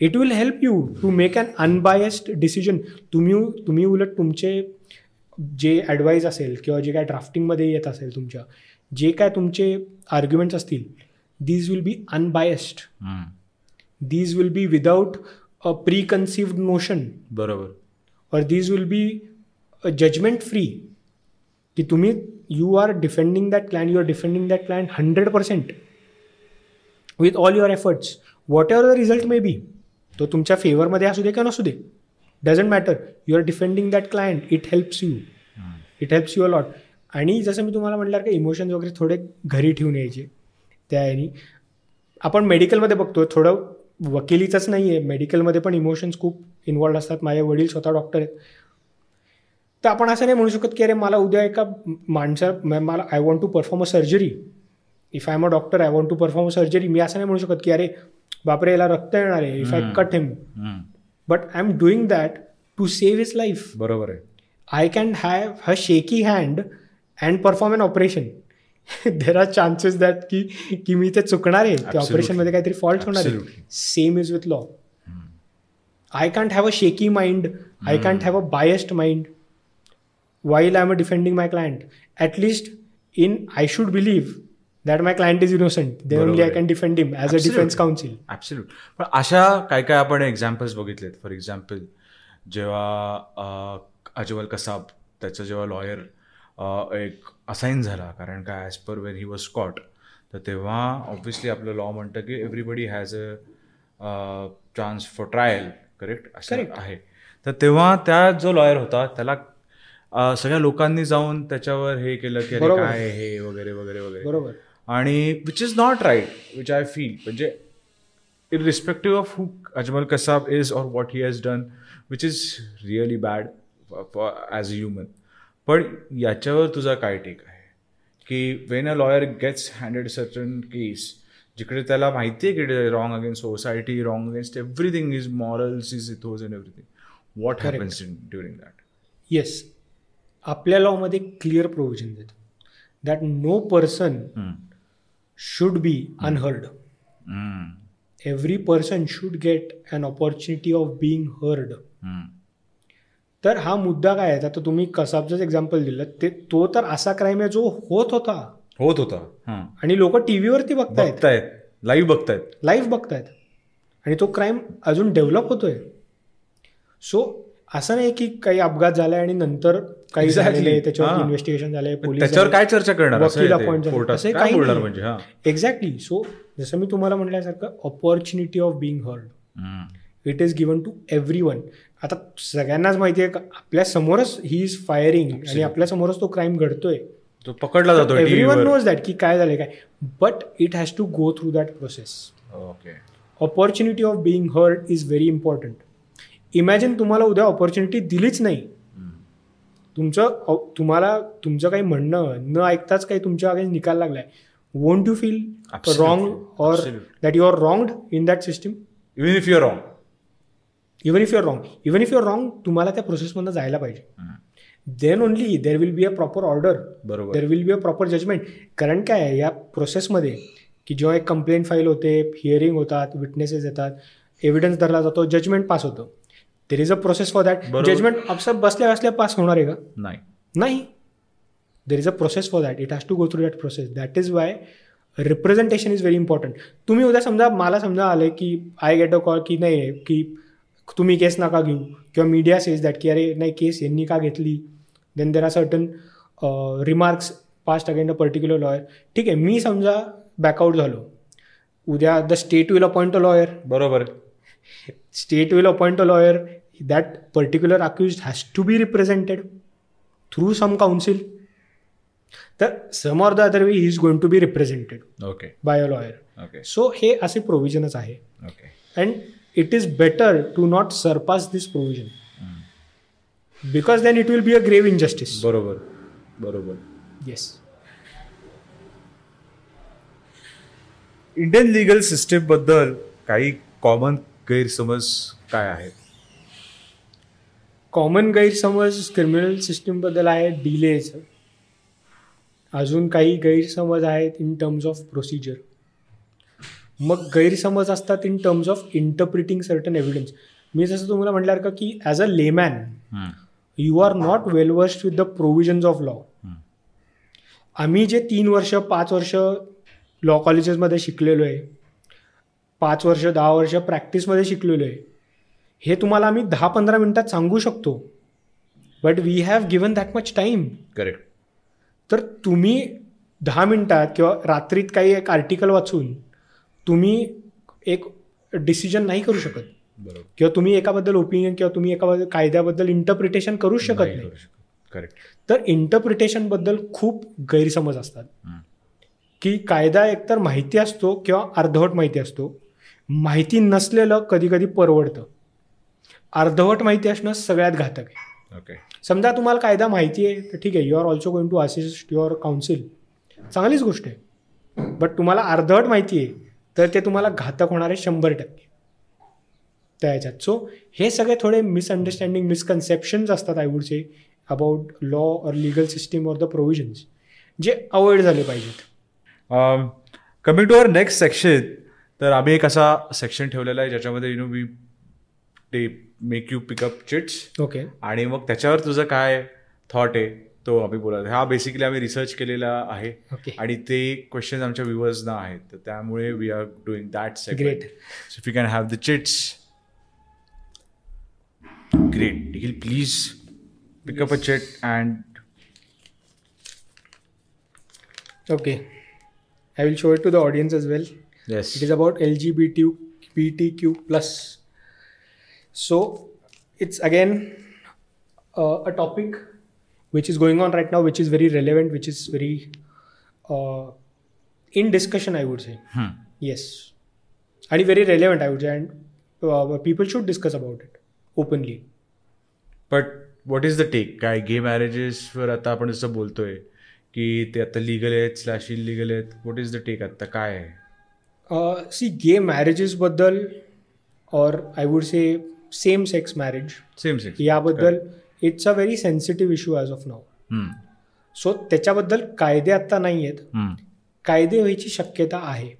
It will help you to make an unbiased decision तुम्ही तुम्ही उलट तुमचे जे ॲडवाईस असेल किंवा जे काय ड्राफ्टिंगमध्ये येत असेल तुमच्या जे काय तुमचे आर्ग्युमेंट्स असतील these will be unbiased these will be without a preconceived notion बरोबर. और these will be judgement free की तुम्ही you are defending that client you are defending that client hundred percent with all your efforts whatever the result may be तो तुमच्या फेवरमध्ये असू दे किंवा नसू दे. Doesn't matter you are defending that client it helps you it helps you a lot आणि जसं मी तुम्हाला म्हटलं का इमोशन्स वगैरे थोडे घरी ठेवून यायचे. त्या ह्यानी आपण मेडिकलमध्ये बघतो थोडं वकिलीचंच नाही आहे मेडिकलमध्ये पण इमोशन्स खूप इन्वॉल्ड असतात. माझे वडील स्वतः डॉक्टर आहेत. तर आपण असं नाही म्हणू शकत की अरे मला उद्या एका माणसा म- मला I want to perform a surgery if I am a doctor I want to perform a surgery मी असं नाही म्हणू शकत की अरे बापरे याला रक्त येणार आहे. If I cut him. But I am doing that to save his life बरोबर आहे. I can have a shaky hand and perform an operation there are chances that की की मी ते चुकणार आहे. त्या. ऑपरेशनमध्ये काहीतरी फॉल्ट होणार आहे. Same is with law I can't have a shaky mind I can't have a biased mind while I am a defending my client at least in I should believe that my client is innocent they only I. Can defend him as a Absolutely. Defence counsel absolute पण अशा काय काय आपण examples बघितलेत? For example जेव्हा अजवल कसाब त्याचं जेव्हा lawyer एक असाईन झाला. कारण काय as per when he was caught तर तेव्हा ऑब्व्हियसली आपलं लॉ म्हणतं की everybody has a chance for trial correct असं. आहे. तर तेव्हा त्या जो लॉयर होता त्याला अं, सगळ्या लोकांनी जाऊन त्याच्यावर हे केलं की. काय हे वगैरे वगैरे वगैरे. बरोबर. आणि which is not right which I feel म्हणजे irrespective of who Ajmal Kasab is or what he has done, which is really bad for, for, as a human. पण याच्यावर तुझा काय टेक आहे? की when a lawyer gets handed certain case जिकडे त्याला माहिती आहे की wrong against society wrong against everything is morals is ethos and everything what. Happens in during that yes आपल्या लॉमध्ये क्लिअर प्रोव्हिजन देतो. That no person should be unheard. Every person should get an opportunity of being heard. तर हा मुद्दा काय आहे? आता तुम्ही कसाबचंच एक्झाम्पल दिलं ते तो तर असा क्राईम आहे जो होत होता. होत होता. हां. आणि लोक टीव्हीवरती बघतायत. बघतायत. लाईव्ह बघतायत. लाईव्ह बघतायत. आणि तो क्राईम अजून डेव्हलप होतोय. सो असं नाही की काही अपघात झालाय आणि नंतर काही Exactly. झालेलं त्याच्यावर हां. इन्व्हेस्टिगेशन झालंय पोलीस त्याच्यावर काय चर्चा करणार? असं काही. म्हणजे? हा. एक्झॅक्टली सो जसं मी तुम्हाला म्हटल्यासारखं opportunity of being heard it is given to everyone आता सगळ्यांनाच माहिती आहे का आपल्या समोरच ही इज फायरिंग आणि आपल्या समोरच तो क्राईम घडतोय. तो पकडला जातो एव्हरी वन टीव्हीवर नोज दॅट की काय झालंय काय. But it has to go through that process okay opportunity of being heard is very important imagine तुम्हाला उद्या ऑपॉर्च्युनिटी दिलीच नाही. तुमचं तुम्हाला तुमचं काही म्हणणं न ऐकताच काही तुमच्या अगेन्स्ट निकाल लागलाय. Won't you feel. Wrong or. That you are wronged in that system even if you're wrong even if you're wrong even if you're wrong तुम्हाला त्या प्रोसेसमधनं जायला पाहिजे. Then only there will be a proper order बरोबर. There will be a proper judgment कारण काय आहे या प्रोसेसमध्ये की जेव्हा एक कंप्लेंट फाईल होते हिअरिंग होतात विटनेसेस येतात एव्हिडन्स धरला जातो जजमेंट पास होतं. There is a process for that. Judgment अपसात बसल्या बसल्या पास होणार आहे का? नाही. नाही. There is a process for that it has to go through that process that is why representation is very important तुम्ही उद्या समजा मला समजा आले की आय गेट अ कॉल की नाही की तुम्ही केस नका घेऊ. किंवा मीडिया सेज दॅट की अरे नाही केस यांनी का घेतली? Then there are certain remarks passed again a particular lawyer ठीक आहे मी समजा बॅकआउट झालो. उद्या the state will appoint a lawyer बरोबर. State will appoint a lawyer that particular accused has to be represented through some counsel तर some or the other way he is going to be represented okay by a lawyer okay so हे असे प्रोव्हिजनच आहे. Okay and it is better to not surpass this provision. Because then it will be a grave injustice. बरोबर बरोबर. Yes. Indian legal सिस्टीमबद्दल काही common गैरसमज काय आहेत? कॉमन गैरसमज क्रिमिनल सिस्टीमबद्दल आहे डिलेज अजून काही गैरसमज आहेत इन टर्म्स ऑफ प्रोसिजर मग गैरसमज असतात in terms of interpreting certain evidence मी जसं तुम्हाला म्हटल्यावर का की as a layman you are not well versed with the provisions of law आम्ही जे तीन वर्ष पाच वर्ष लॉ कॉलेजेसमध्ये शिकलेलो आहे पाच वर्ष दहा वर्ष प्रॅक्टिसमध्ये शिकलेलो आहे हे तुम्हाला आम्ही दहा पंधरा मिनटात सांगू शकतो. But we have given that much time correct तर तुम्ही दहा मिनटात किंवा रात्रीत काही एक आर्टिकल वाचून तुम्ही एक डिसिजन नाही करू शकत. बरोबर. किंवा तुम्ही एकाबद्दल ओपिनियन किंवा तुम्ही एका कायद्याबद्दल इंटरप्रिटेशन करूच शकत नाही. करेक्ट तर इंटरप्रिटेशनबद्दल खूप गैरसमज असतात. की कायदा एकतर माहिती असतो किंवा अर्धवट माहिती असतो. माहिती नसलेलं कधी कधी परवडतं. अर्धवट माहिती असणं सगळ्यात घातक आहे. ओके समजा तुम्हाला कायदा माहिती आहे तर ठीक आहे you are also going to assist your counsel चांगलीच गोष्ट आहे. बट तुम्हाला अर्धवट माहिती आहे. तर ते तुम्हाला घातक होणार आहे शंभर टक्के. त्या ह्याच्यात सो हे सगळे थोडे मिसअंडरस्टँडिंग मिसकन्सेप्शन्स असतात I would say about law or legal system or the provisions जे अवॉइड झाले पाहिजेत. Coming to our next section तर आम्ही एक असा सेक्शन ठेवलेला आहे ज्याच्यामध्ये यु नो वी ते make you pick up chits okay आणि मग त्याच्यावर तुझं काय थॉट आहे? तो आम्ही बोलत हा बेसिकली आम्ही रिसर्च केलेला आहे. ओके आणि ते क्वेश्चन आमच्या व्ह्युअर्सना आहेत. तर त्यामुळे we are doing that segment Great. So if you can have the chits great Nikhil please pick up a chit and Okay. I will show it to the audience as well. Yes It is about LGBTQ plus. So it's again uh, a topic which is going on right now, which is very relevant, which is very uh, in discussion, I would say. Yes, and very relevant, I would say, and uh, people should discuss about it openly. But what is the take काय gay मॅरेजेसवर आता आपण जसं बोलतोय की ते आता legal आहेत slash illegal आहेत व्हॉट इज द टेक आता काय आहे Uh, see, gay marriages बद्दल or I would say same sex marriage same sex याबद्दल it's a very sensitive issue as of now so त्याच्याबद्दल कायदे आत्ता नाही आहेत कायदे व्हायची शक्यता आहे.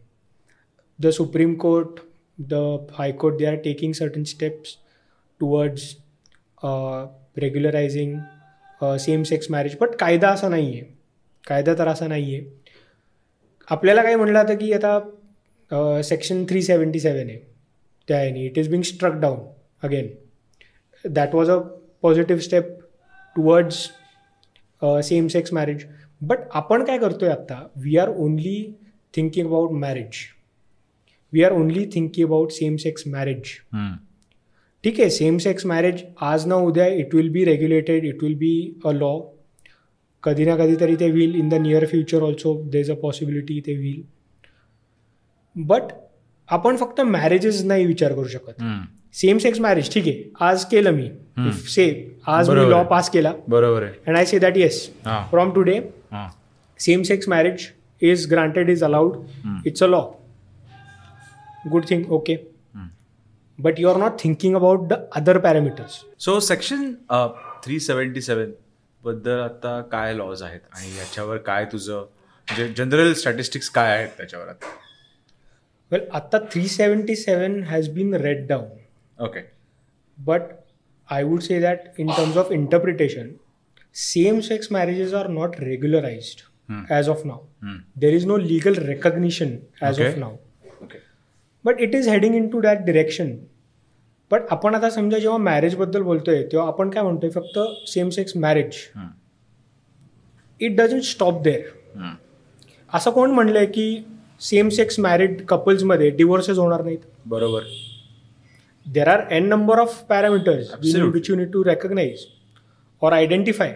The supreme court the high court they are taking certain steps towards regularising same sex marriage but कायदा असा नाही आहे कायदा तर असा नाही आहे आपल्याला काय म्हणलं आता की आता सेक्शन थ्री सेवन्टी सेवन आहे. त्या it is being struck down again that was a positive step towards same sex marriage but आपण काय करतोय आत्ता we are only thinking about marriage we are only thinking about same sex marriage ठीक आहे same sex marriage आज ना उद्या it will be regulated it will be a law कधी ना कधीतरी ते will in the near future also there is a possibility ते विल बट आपण फक्त मॅरेजेस नाही विचार करू शकत. सेम सेक्स मॅरेज ठीक आहे. आज केलं मी. से आज मी लॉ. पास केला. बरोबर आहे. And I say that yes from today same sex marriage is granted is allowed. it's a law. Good thing okay. but you are not thinking about the other parameters. So section three seventy सेवनबद्दल आता काय lodge आहेत? आणि याच्यावर काय तुझं म्हणजे general statistics काय आहेत त्याच्यावर आता? Well atta 377 has been read down. Okay but i would say that in terms of interpretation same sex marriages are not regularized as of now. There is no legal recognition as of Okay. now. Okay but it is heading into that direction but आपण आता समजा जेव्हा मॅरेजबद्दल बोलतोय तेव्हा आपण काय म्हणतोय? फक्त same sex marriage it doesn't stop there असं कोण म्हणलंय की सेम सेक्स मॅरिड कपल्समध्ये डिवोर्सेस होणार नाहीत? बरोबर. There are n number of parameters Absolutely. You need to recognise or identify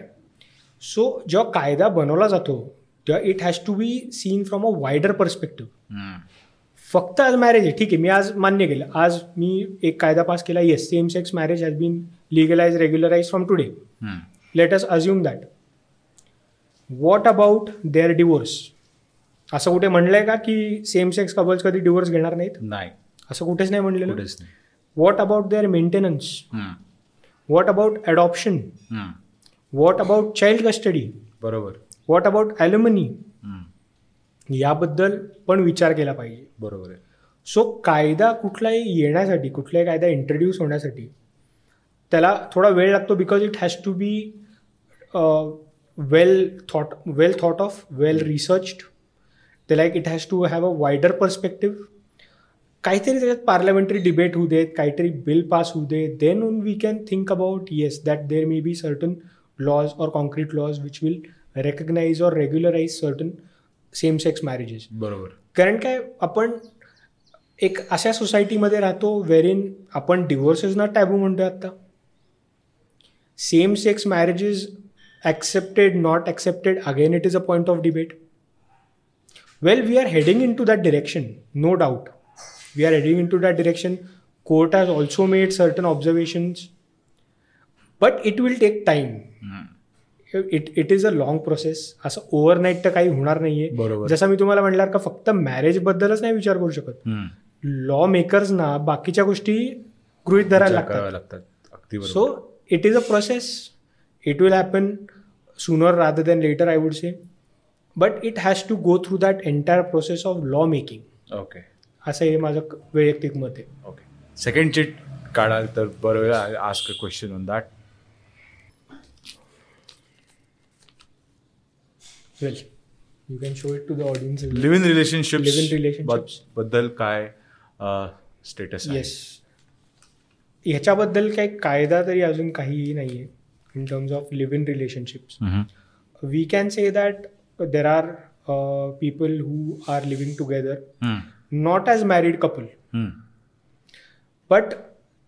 so जेव्हा कायदा बनवला जातो तेव्हा it has to be seen from a wider perspective फक्त आज मॅरेज आहे. ठीक आहे मी आज मान्य केलं. आज मी एक कायदा पास केला. Yes same sex marriage has been legalise regularise from today let us assume that what about their divorce असं कुठे म्हणलंय का की सेम सेक्स कपल्स कधी डिवोर्स घेणार नाहीत? नाही. असं कुठेच नाही म्हणलेलं? कुठेच नाही what about their maintenance what about adoption what about child custody बरोबर. वॉट अबाउट ॲल्युमनी याबद्दल पण विचार केला पाहिजे. बरोबर आहे. सो कायदा कुठलाही येण्यासाठी कुठलाही कायदा इंट्रोड्यूस होण्यासाठी त्याला थोडा वेळ लागतो because it has to be well thought well thought of well researched ते like it has to have a wider perspective काहीतरी त्याच्यात पार्लमेंटरी डिबेट होऊ देत काहीतरी बिल पास होऊ दे then we can think about yes that there may be certain laws or concrete laws which will recognise or regularise certain same sex marriages बरोबर. कारण काय आपण एक अशा सोसायटीमध्ये राहतो वेरिन आपण डिवोर्सेसना टॅबू म्हणतोय आता. Same sex marriages accepted not accepted again it is a point of debate well we are heading into that direction no doubt we are heading into that direction court has also made certain observations but it will take time it it is a long process असं overnight तर काही होणार नाहीये. बरोबर. जसं मी तुम्हाला म्हणणार का फक्त मॅरेज बद्दलच नाही विचार करू शकत. लॉ मेकर्सना बाकीच्या गोष्टी गृहित धरायला लागतात. So it is a process it will happen sooner rather than later I would say but it has to go through that entire process of law making okay असं हे माझं वैयक्तिक मत आहे. ओके सेकंड चिट काढाल तर बरं वेळ ask a question on that well you can show it to the audience live in relationship Live-in relationships. बद्दल काय स्टेटस येस ह्याच्याबद्दल काही कायदा तरी अजून काहीही नाही आहे in terms of live in relationships we can say that there are uh, people who are living together. Hmm. Not as married couple Hmm. but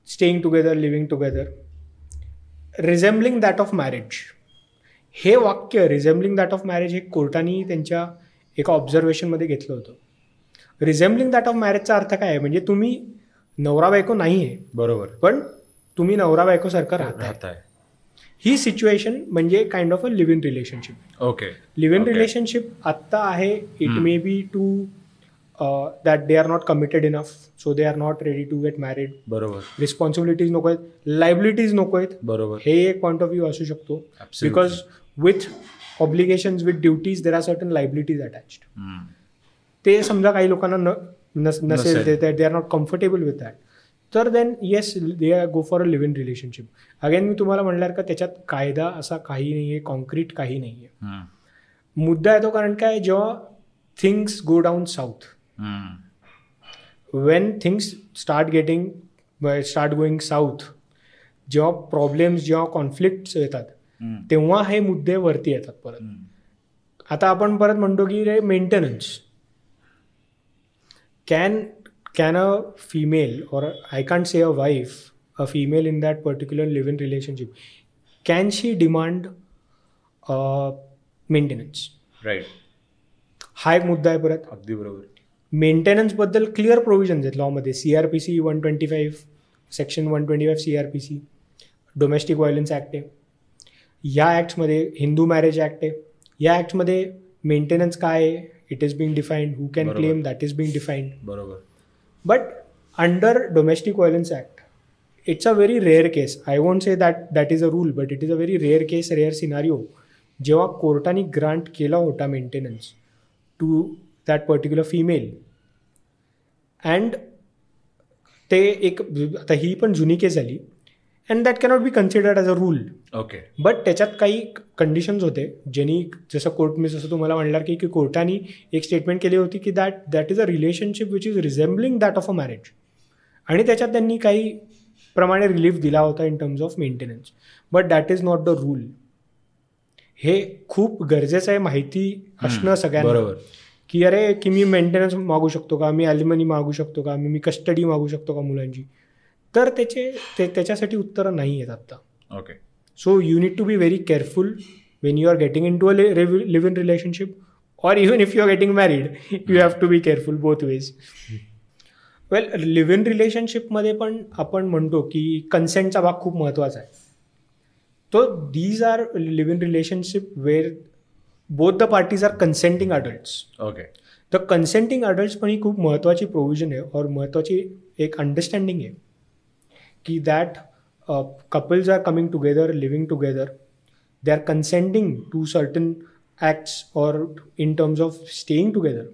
staying together living together resembling that of marriage. हे वाक्य रिझेम्बलिंग that of marriage हे कोर्टाने त्यांच्या एका ऑब्झर्वेशनमध्ये घेतलं होतं. रिझेम्बलिंग that of मॅरेजचा अर्थ काय आहे? म्हणजे तुम्ही नवरा बायको नाही आहे बरोबर. पण तुम्ही नवरा बायकोसारखं राहत आहे ही सिच्युएशन म्हणजे kind of a live in relationship okay live in. Relationship आत्ता आहे it. May be to that they are not committed enough so they are not ready to get married बरोबर. रिस्पॉन्सिबिलिटीज नको आहेत लायबिलिटीज नको आहेत. बरोबर. हे एक पॉईंट ऑफ व्ह्यू असू शकतो. Because with obligations with duties there are certain liabilities attached. ते समजा काही लोकांना नसेल. ते they are not comfortable with that तर then yes they are go for a live in relationship again मी तुम्हाला म्हणणार का त्याच्यात कायदा असा काही नाही आहे कॉन्क्रीट काही नाही आहे Hmm. मुद्दा येतो कारण काय जेव्हा things go down south when things start getting start going south जेव्हा प्रॉब्लेम्स जेव्हा कॉन्फ्लिक्ट येतात. तेव्हा हे मुद्दे वरती येतात परत. आता आपण परत म्हणतो की रे maintenance can can a female or I can't say a wife a female in that particular live in relationship can she demand maintenance right हा एक मुद्दा आहे परत. अगदी बरोबर. मेंटेनन्सबद्दल क्लिअर प्रोव्हिजन्स आहेत लॉमध्ये C R P C one twenty five section one twenty five C R P C domestic violence act आहे. या ॲक्ट्समध्ये हिंदू मॅरेज ॲक्ट आहे. या ॲक्टमध्ये मेंटेनन्स काय आहे? It is being defined who can. Claim that is being defined बरोबर. But under domestic violence act it's a very rare case I won't say that that is a rule but it is a very rare case rare scenario जेव्हा कोर्टाने grant केला होता maintenance to that particular female and ते एक आता ही पण जुनी केस झाली and that cannot be considered as a rule okay but त्याच्यात काही कंडिशन्स होते ज्यांनी जसं कोर्ट मी जसं तुम्हाला म्हणणार की की कोर्टाने एक स्टेटमेंट केली होती की that that is a relationship which is resembling that of a marriage आणि त्याच्यात त्यांनी काही प्रमाणे रिलीफ दिला होता in terms of maintenance but that is not the rule हे खूप गरजेचं आहे माहिती असणं सगळ्यांना. बरोबर. की अरे की मी मेंटेनन्स मागू शकतो का? मी ॲल्युमनी मागू शकतो का? मी मी कस्टडी मागू शकतो का मुलांची? तर त्याचे ते त्याच्यासाठी उत्तरं नाही आहेत आत्ता. Okay So you need to be very careful when you are getting into a li- re- live-in relationship, or even if you are getting married, you have to be careful both ways. Well live in रिलेशनशिपमध्ये पण आपण म्हणतो की कन्सेंटचा भाग खूप महत्त्वाचा आहे. तो these are live in relationship where both the parties are consenting adults okay तर कन्सेंटिंग अडल्ट्स पण ही खूप महत्त्वाची प्रोव्हिजन आहे और महत्त्वाची एक अंडरस्टँडिंग आहे की that couples are coming together living together they are consenting to certain acts or in terms of staying together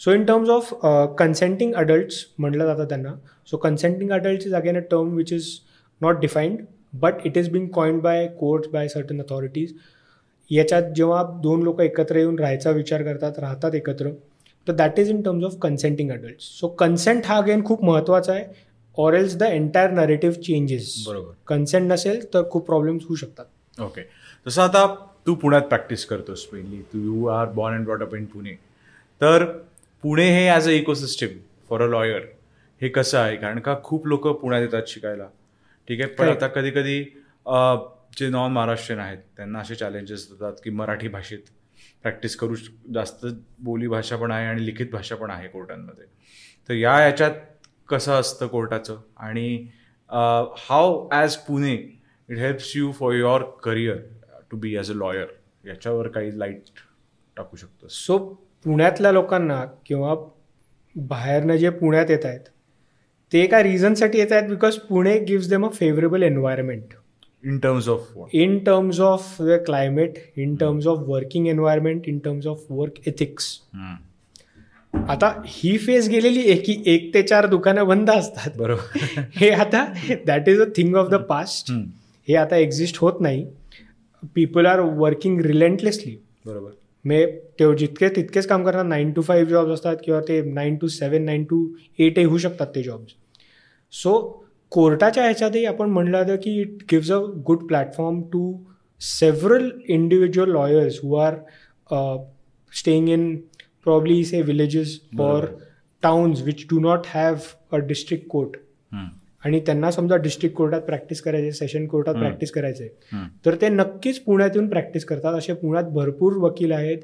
so in terms of consenting adults म्हटलं जातं त्यांना. So consenting adults is again a term which is not defined but it is being coined by courts by certain authorities याच्यात जेव्हा दोन लोक एकत्र येऊन राहायचा विचार करतात राहतात एकत्र तर that is in terms of consenting adults so consent हा अगेन खूप महत्त्वाचा आहे or else the entire narrative changes बरोबर. कन्सेंट नसेल तर खूप प्रॉब्लेम्स होऊ शकतात. ओके तसं आता तू पुण्यात प्रॅक्टिस करतोस पहिली. तू you are born and brought up in Pune तर पुणे हे as a ecosystem for a lawyer हे कसं आहे? कारण का खूप लोक पुण्यात येतात शिकायला. ठीक आहे? पण. आता कधी कधी जे नॉन महाराष्ट्रीयन आहेत त्यांना असे चॅलेंजेस देतात की मराठी भाषेत प्रॅक्टिस करू श- जास्त बोली भाषा पण आहे आणि लिखित भाषा पण आहे कोर्टांमध्ये. तर या याच्यात कसं असतं कोर्टाचं? आणि how as Pune it helps you for your career to be as a lawyer याच्यावर काही लाइट टाकू शकतो. सो पुण्यातल्या लोकांना किंवा बाहेरनं जे पुण्यात येत आहेत ते एका रिझनसाठी येत आहेत? Because Pune gives them a favourable environment in terms of in terms of the climate, in terms of working environment, in terms of work ethics. आता ही फेज गेलेली आहे की एक ते चार दुकानं बंद असतात. बरोबर. हे आता that is a thing of the past. हे आता एक्झिस्ट होत नाही. पीपल आर वर्किंग रिलेंटलेसली बरोबर. मे ते जितके तितकेच काम करतात नाईन टू फाईव्ह जॉब्स असतात किंवा ते nine to seven nine to एटही होऊ शकतात ते जॉब्स सो कोर्टाच्या ह्याच्यातही आपण म्हणलं होतं की it gives a good platform to several individual lawyers who are staying in probably say villages or towns which do not have a district court आणि त्यांना समजा डिस्ट्रिक्ट कोर्टात प्रॅक्टिस करायचे सेशन कोर्टात. प्रॅक्टिस करायचे तर ते नक्कीच पुण्यात येऊन प्रॅक्टिस करतात. असे पुण्यात भरपूर वकील आहेत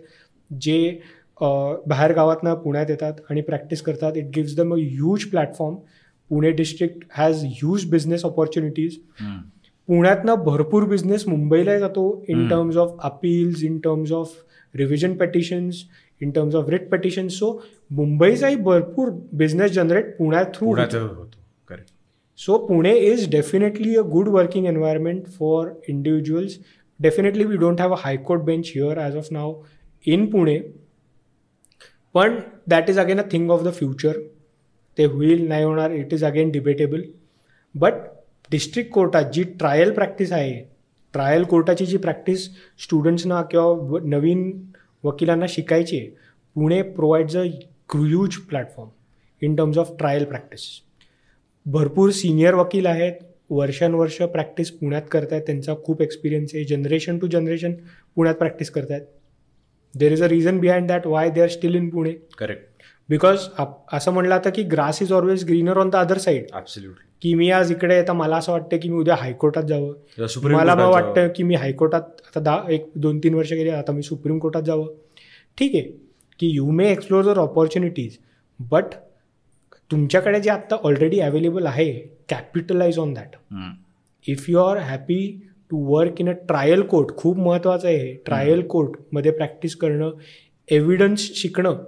जे अ, बाहेर गावातनं पुण्यात येतात आणि प्रॅक्टिस करतात. It gives them a huge platform Pune district has huge business opportunities पुण्यातनं भरपूर बिझनेस मुंबईला जातो in. Terms of appeals in terms of revision petitions in terms of writ petitions so मुंबईचाही भरपूर बिझनेस जनरेट पुण्यात through होतो. Pune is definitely a good working environment for individuals. Definitely, we don't have a high court bench here as of now in Pune. पण that is again a thing of the future ते होईल नाही होणार it is again debatable but district कोर्टात जी trial practice आहे trial कोर्टाची जी प्रॅक्टिस स्टुडंट्सना किंवा व- नवीन वकिलांना शिकायची आहे Pune provides a huge platform in terms of trial practice भरपूर सिनियर वकील आहेत वर्षानुवर्ष प्रॅक्टिस पुण्यात करतायत त्यांचा खूप एक्सपिरियन्स आहे जनरेशन टू जनरेशन पुण्यात प्रॅक्टिस करतायत. There is a reason behind that why they are still in Pune correct because असं म्हणलं आता की grass is always greener on the other side की मी आज इकडे तर मला असं वाटतं की मी उद्या हायकोर्टात जावं. सुप्रीम मला मग वाटतं की मी हायकोर्टात आता दहा एक दोन तीन वर्ष गेले आता मी सुप्रीम कोर्टात जावं. ठीक आहे. की you may explore their opportunities but तुमच्याकडे जे आत्ता ऑलरेडी अवेलेबल आहे capitalise on that. If you are happy to work in a trial court खूप महत्त्वाचं आहे. ट्रायल कोर्टमध्ये प्रॅक्टिस करणं एव्हिडन्स शिकणं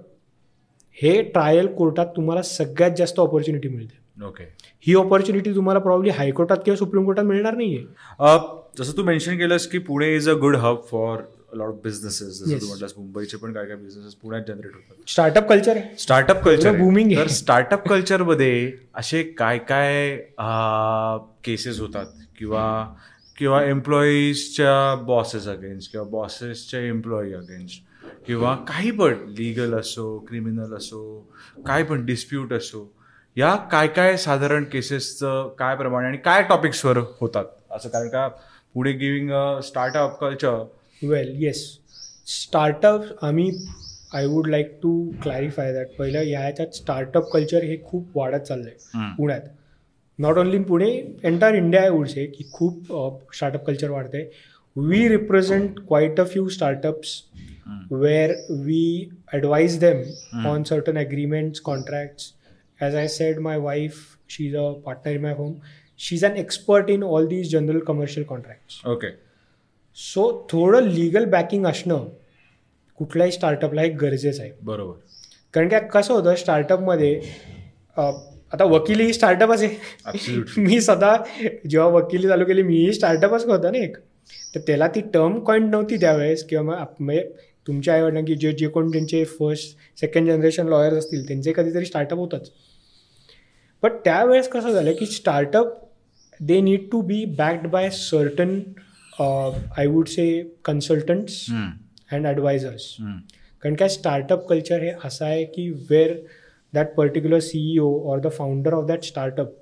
हे ट्रायल कोर्टात तुम्हाला सगळ्यात जास्त ऑपॉर्च्युनिटी मिळते. ओके ही ऑपॉर्च्युनिटी तुम्हाला प्रॉब्ली हायकोर्टात किंवा सुप्रीम कोर्टात मिळणार नाही आहे अ, जसं तू मेन्शन केलंस की Pune is a good hub for lot of businesses मुंबईचे पण काय काय बिझनेसेस पुण्यात जनरेट होतात. स्टार्टअप कल्चर आहे. स्टार्टअप कल्चर आहे. तर स्टार्टअप कल्चरमध्ये असे काय काय केसेस होतात? किंवा किंवा एम्प्लॉईजच्या बॉसेस अगेन्स्ट किंवा बॉसेसच्या एम्प्लॉई अगेन्स्ट किंवा काही पण लिगल असो क्रिमिनल असो काय पण डिस्प्यूट असो या काय काय साधारण केसेसचं काय प्रमाणे आणि काय टॉपिक्सवर होतात? असं कारण का पुढे giving a startup culture well yes startup आम्ही I would like to clarify that पहिलं ह्याच्यात स्टार्टअप कल्चर हे खूप वाढत चाललं आहे पुण्यात. Not only Pune entire India I would say की खूप स्टार्टअप कल्चर वाढते we represent quite a few startups where we advise them on certain agreements, contracts. As I said, my wife, she's a partner in my home. She's an expert in all these general commercial contracts. Okay so थोडं legal backing असणं कुठल्याही स्टार्टअपला एक गरजेचं आहे बरोबर कारण की कसं होतं स्टार्टअपमध्ये आता वकिली ही स्टार्टअपच आहे. मी स्वतः जेव्हा वकिली चालू केली मीही स्टार्टअपच होता ना एक तर त्याला ती टर्म कॉईंट नव्हती त्यावेळेस किंवा मग आप- म्हणजे तुमच्या आईवडिलां की जे जे कोण त्यांचे फर्स्ट सेकंड जनरेशन लॉयर्स असतील त्यांचे कधीतरी स्टार्टअप होतच. पण त्यावेळेस कसं झालं की startup they need to be backed by certain I would say consultants and advisors कारण काय स्टार्टअप कल्चर हे असं आहे की where that particular CEO or the founder of that startup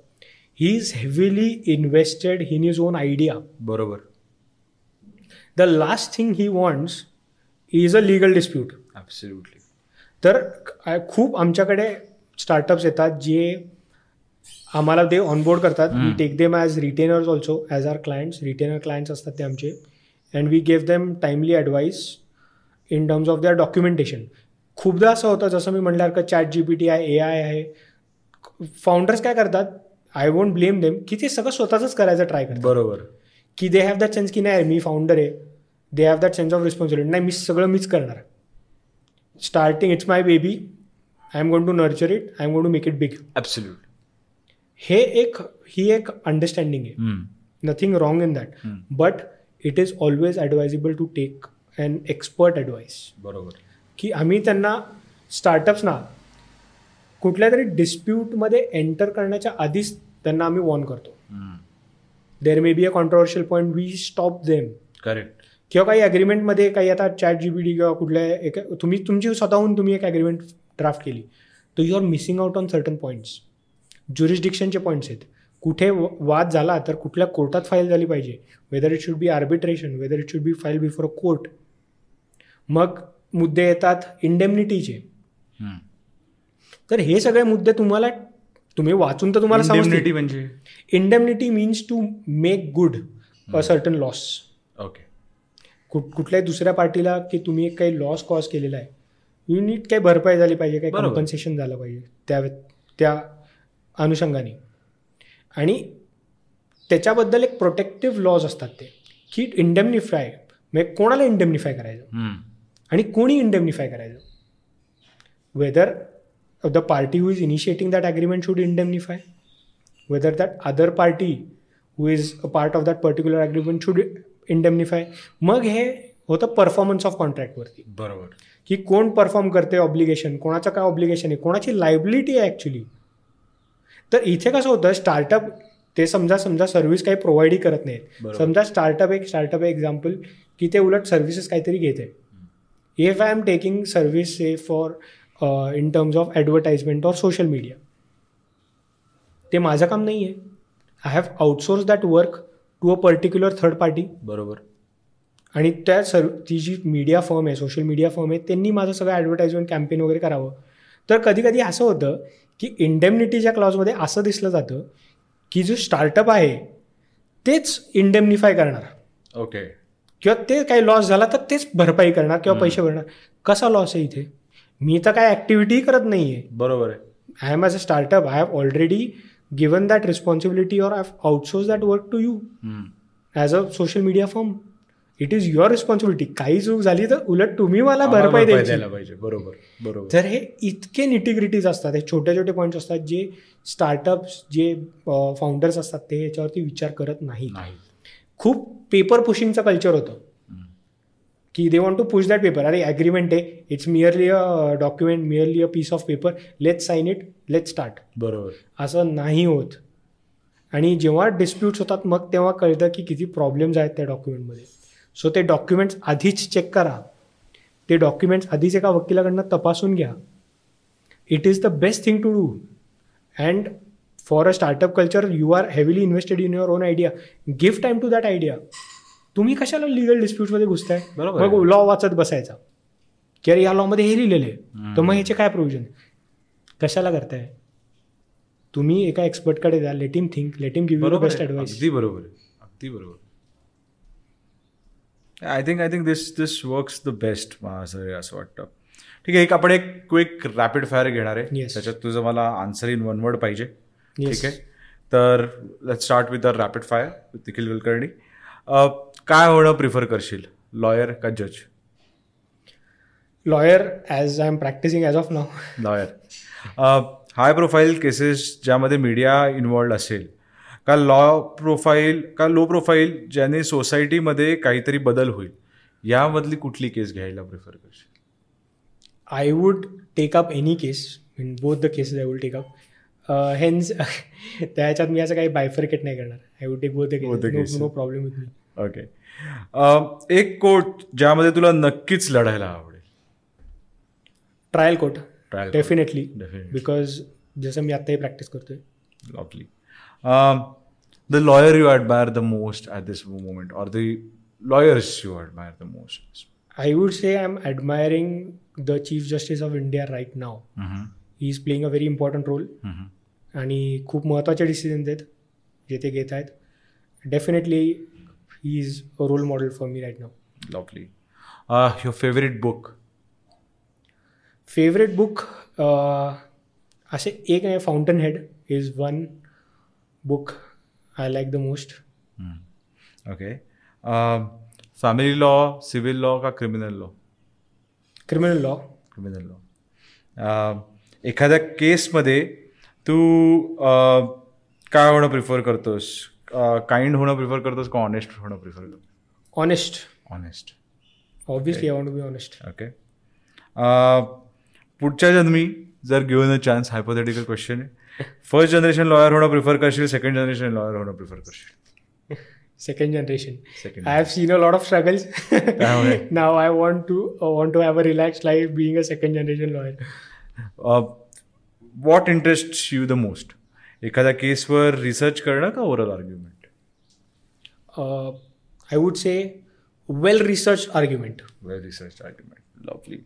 he is heavily invested in his own idea बरोबर. The last thing he wants is a legal dispute absolutely तर खूप आमच्याकडे स्टार्टअप्स येतात जे आम्हाला ते ऑनबोर्ड करतात. We take them as retainers also as our clients retainer clients असतात ते आमचे. And we gave them timely advice in terms of their documentation खूपदा असं होतं जसं मी म्हटल्यासारखं चॅट जी पी टी आहे ए आय आहे. फाउंडर्स काय करतात? आय वोंट ब्लेम देम की ते सगळं स्वतःच करायचं ट्राय करतात. बरोबर. की दे हॅव दॅट सेन्स की नाही मी फाउंडर आहे. They have that sense of responsibility नाही मी सगळं मीच करणार. Starting it's my baby I am going to nurture it I am going to make it big absolute हे एक ही एक अंडरस्टँडिंग आहे. Nothing wrong in that but it is always advisable to take an expert advice बरोबर. की आम्ही त्यांना स्टार्टअप्सना कुठल्या तरी डिस्प्यूटमध्ये एंटर करण्याच्या आधीच त्यांना आम्ही वॉर्न करतो. There may be a controversial point we stop them correct किंवा काही अग्रीमेंटमध्ये काही आता चॅट जी बी डी किंवा कुठल्या एका तुम्ही तुमची स्वतःहून तुम्ही एक ॲग्रीमेंट ड्राफ्ट केली तर you are missing out on certain points ज्युरिस्डिक्शनचे points आहेत. कुठे वाद झाला तर कुठल्या कोर्टात फाईल झाली पाहिजे. Whether it should be arbitration whether it should be file before a court मग मुद्दे येतात इंडेमनिटीचे तर हे सगळे मुद्दे तुम्हाला तुम्ही वाचून तर तुम्हाला म्हणजे? Indemnity means to make good a certain loss कुठ कुठल्याही दुसऱ्या पार्टीला की तुम्ही एक काही लॉस कॉज केलेला आहे यू नीट काही भरपाई झाली पाहिजे काही. कॉम्पन्सेशन झालं पाहिजे त्या त्या अनुषंगाने. आणि त्याच्याबद्दल एक प्रोटेक्टिव्ह लॉज असतात ते की इंडेमनिफाय म्हणजे कोणाला इंडेमनिफाय करायचं? आणि कोणी इंडेमनिफाय करायचं? Whether the party who is initiating that agreement should indemnify whether that other party who is a part of that particular agreement should indemnify मग हे होतं परफॉर्मन्स ऑफ कॉन्ट्रॅक्टवरती बरोबर. की कोण परफॉर्म करते ऑब्लिगेशन कोणाचं काय ऑब्लिगेशन आहे? कोणाची लायबिलिटी आहे ॲक्च्युली तर इथे कसं होतं स्टार्टअप ते समजा समजा सर्व्हिस काही प्रोव्हाइडही करत नाहीत. समजा स्टार्टअप एक स्टार्टअप एक्झाम्पल की ते उलट सर्व्हिसेस काहीतरी घेत आहे if I am taking service say for in terms of advertisement or social media ते माझं काम नाही आहे I have outsource that work to a particular third party बरोबर. आणि त्या सर्व ती जी मीडिया फर्म आहे सोशल मीडिया फर्म आहे त्यांनी माझं सगळं ॲडव्हर्टाइजमेंट कॅम्पेन वगैरे करावं. तर कधी कधी असं होतं की इंडेमनिटीच्या क्लॉजमध्ये असं दिसलं जातं की जो स्टार्टअप आहे तेच इंडेमनिफाय करणार. ओके किंवा ते काही लॉस झाला तर तेच भरपाई करणार किंवा पैसे भरणार. कसा लॉस आहे इथे? मी तर काय ॲक्टिव्हिटी करत नाही आहे बरोबर आहे. I am as a startup I have already given that responsibility or I have outsource that work to you as a social media firm it is your responsibility काही चूक झाली तर उलट तुम्ही मला भरपाई द्यायला पाहिजे. बरोबर बरोबर. तर हे इतके निटिग्रिटीज असतात हे छोटे छोटे पॉईंट्स असतात जे स्टार्टअप्स जे फाउंडर्स असतात ते याच्यावरती विचार करत नाही खूप पेपर पुशिंगचं कल्चर होतं. की they want to push that paper अरे ॲग्रीमेंट आहे. It's merely a document merely a piece of paper let sign it let start बरोबर. असं नाही होत. आणि जेव्हा डिस्प्यूट्स होतात मग तेव्हा कळतं की किती प्रॉब्लेम्स आहेत त्या डॉक्युमेंटमध्ये सो ते डॉक्युमेंट्स आधीच चेक करा. ते डॉक्युमेंट्स आधीच एका वकिलाकडनं तपासून घ्या. It is the best thing to do and for a startup culture you are heavily invested in your own idea give time to that idea तुम्ही कशाला लिगल डिस्प्यूटमध्ये घुसताय? बरोबर मग. लॉ वाचत बसायचा. की अरे या लॉमध्ये हे लिहिलेलं आहे. तर मग ह्याचे काय प्रोव्हिजन कशाला करताय? तुम्ही एका एक्सपर्टकडे द्या let him think let him give best. Advice अगदी बरोबर आहे. अगदी बरोबर I think I think this this works the best मला असं वाटतं. ठीक आहे एक आपण एक क्विक रॅपिड फायर घेणार आहे. Yes. त्याच्यात तुझं मला आन्सर इन वन वर्ड पाहिजे. Yes. ठीक आहे? तर let start with the rapid fire with Nikhil Kulkarni काय होणं प्रिफर करशील? लॉयर का जज lawyer as I am practising as of now lawyer high profile cases ज्यामध्ये मीडिया इन्वॉल्ड असेल. का लॉ प्रोफाईल का लो प्रोफाईल ज्याने सोसायटीमध्ये काहीतरी बदल होईल. यामधली कुठली केस घ्यायला प्रिफर करशील? I would take up any case in both the cases I would take up hence त्याच्यात मी असं काही बायफर्केट नाही करणार. I would take both the cases. No problem with me okay एक कोर्ट ज्यामध्ये तुला नक्कीच लढायला आवडेल. Trial court trial definitely because जसं मी आत्ताही प्रॅक्टिस करतोय. Lastly the lawyer you admire the most at this moment or the lawyers you admire the most I would say I am admiring the chief justice of India right now he is playing a very important role आणि खूप महत्त्वाचे decision देत जे ते घेत आहेत. Definitely he is a role model for me right now lovely your favourite book favourite book असे एक नाही fountainhead is one book I like the most okay family law civil law का criminal law criminal law criminal law एखाद्या केसमध्ये तू काय होणं prefer करतोस? Kind होणं प्रिफर करतोस का ऑनेस्ट होणं प्रिफर करतो honest honest obviously I want be honest okay पुढच्या जन्मी जर given a chance hypothetical question आहे. फर्स्ट जनरेशन लॉयर होणं प्रिफर करशील सेकंड जनरेशन लॉयर होणं प्रिफर करशील? Second generation second I have seen a lot of struggles. त्यामुळे. Now I want to uh, want to have a relaxed life being a second generation lawyer. What interest you the most एखाद्या केसवर research करणं का oral argument? I would say well researched argument. Well research argument lovely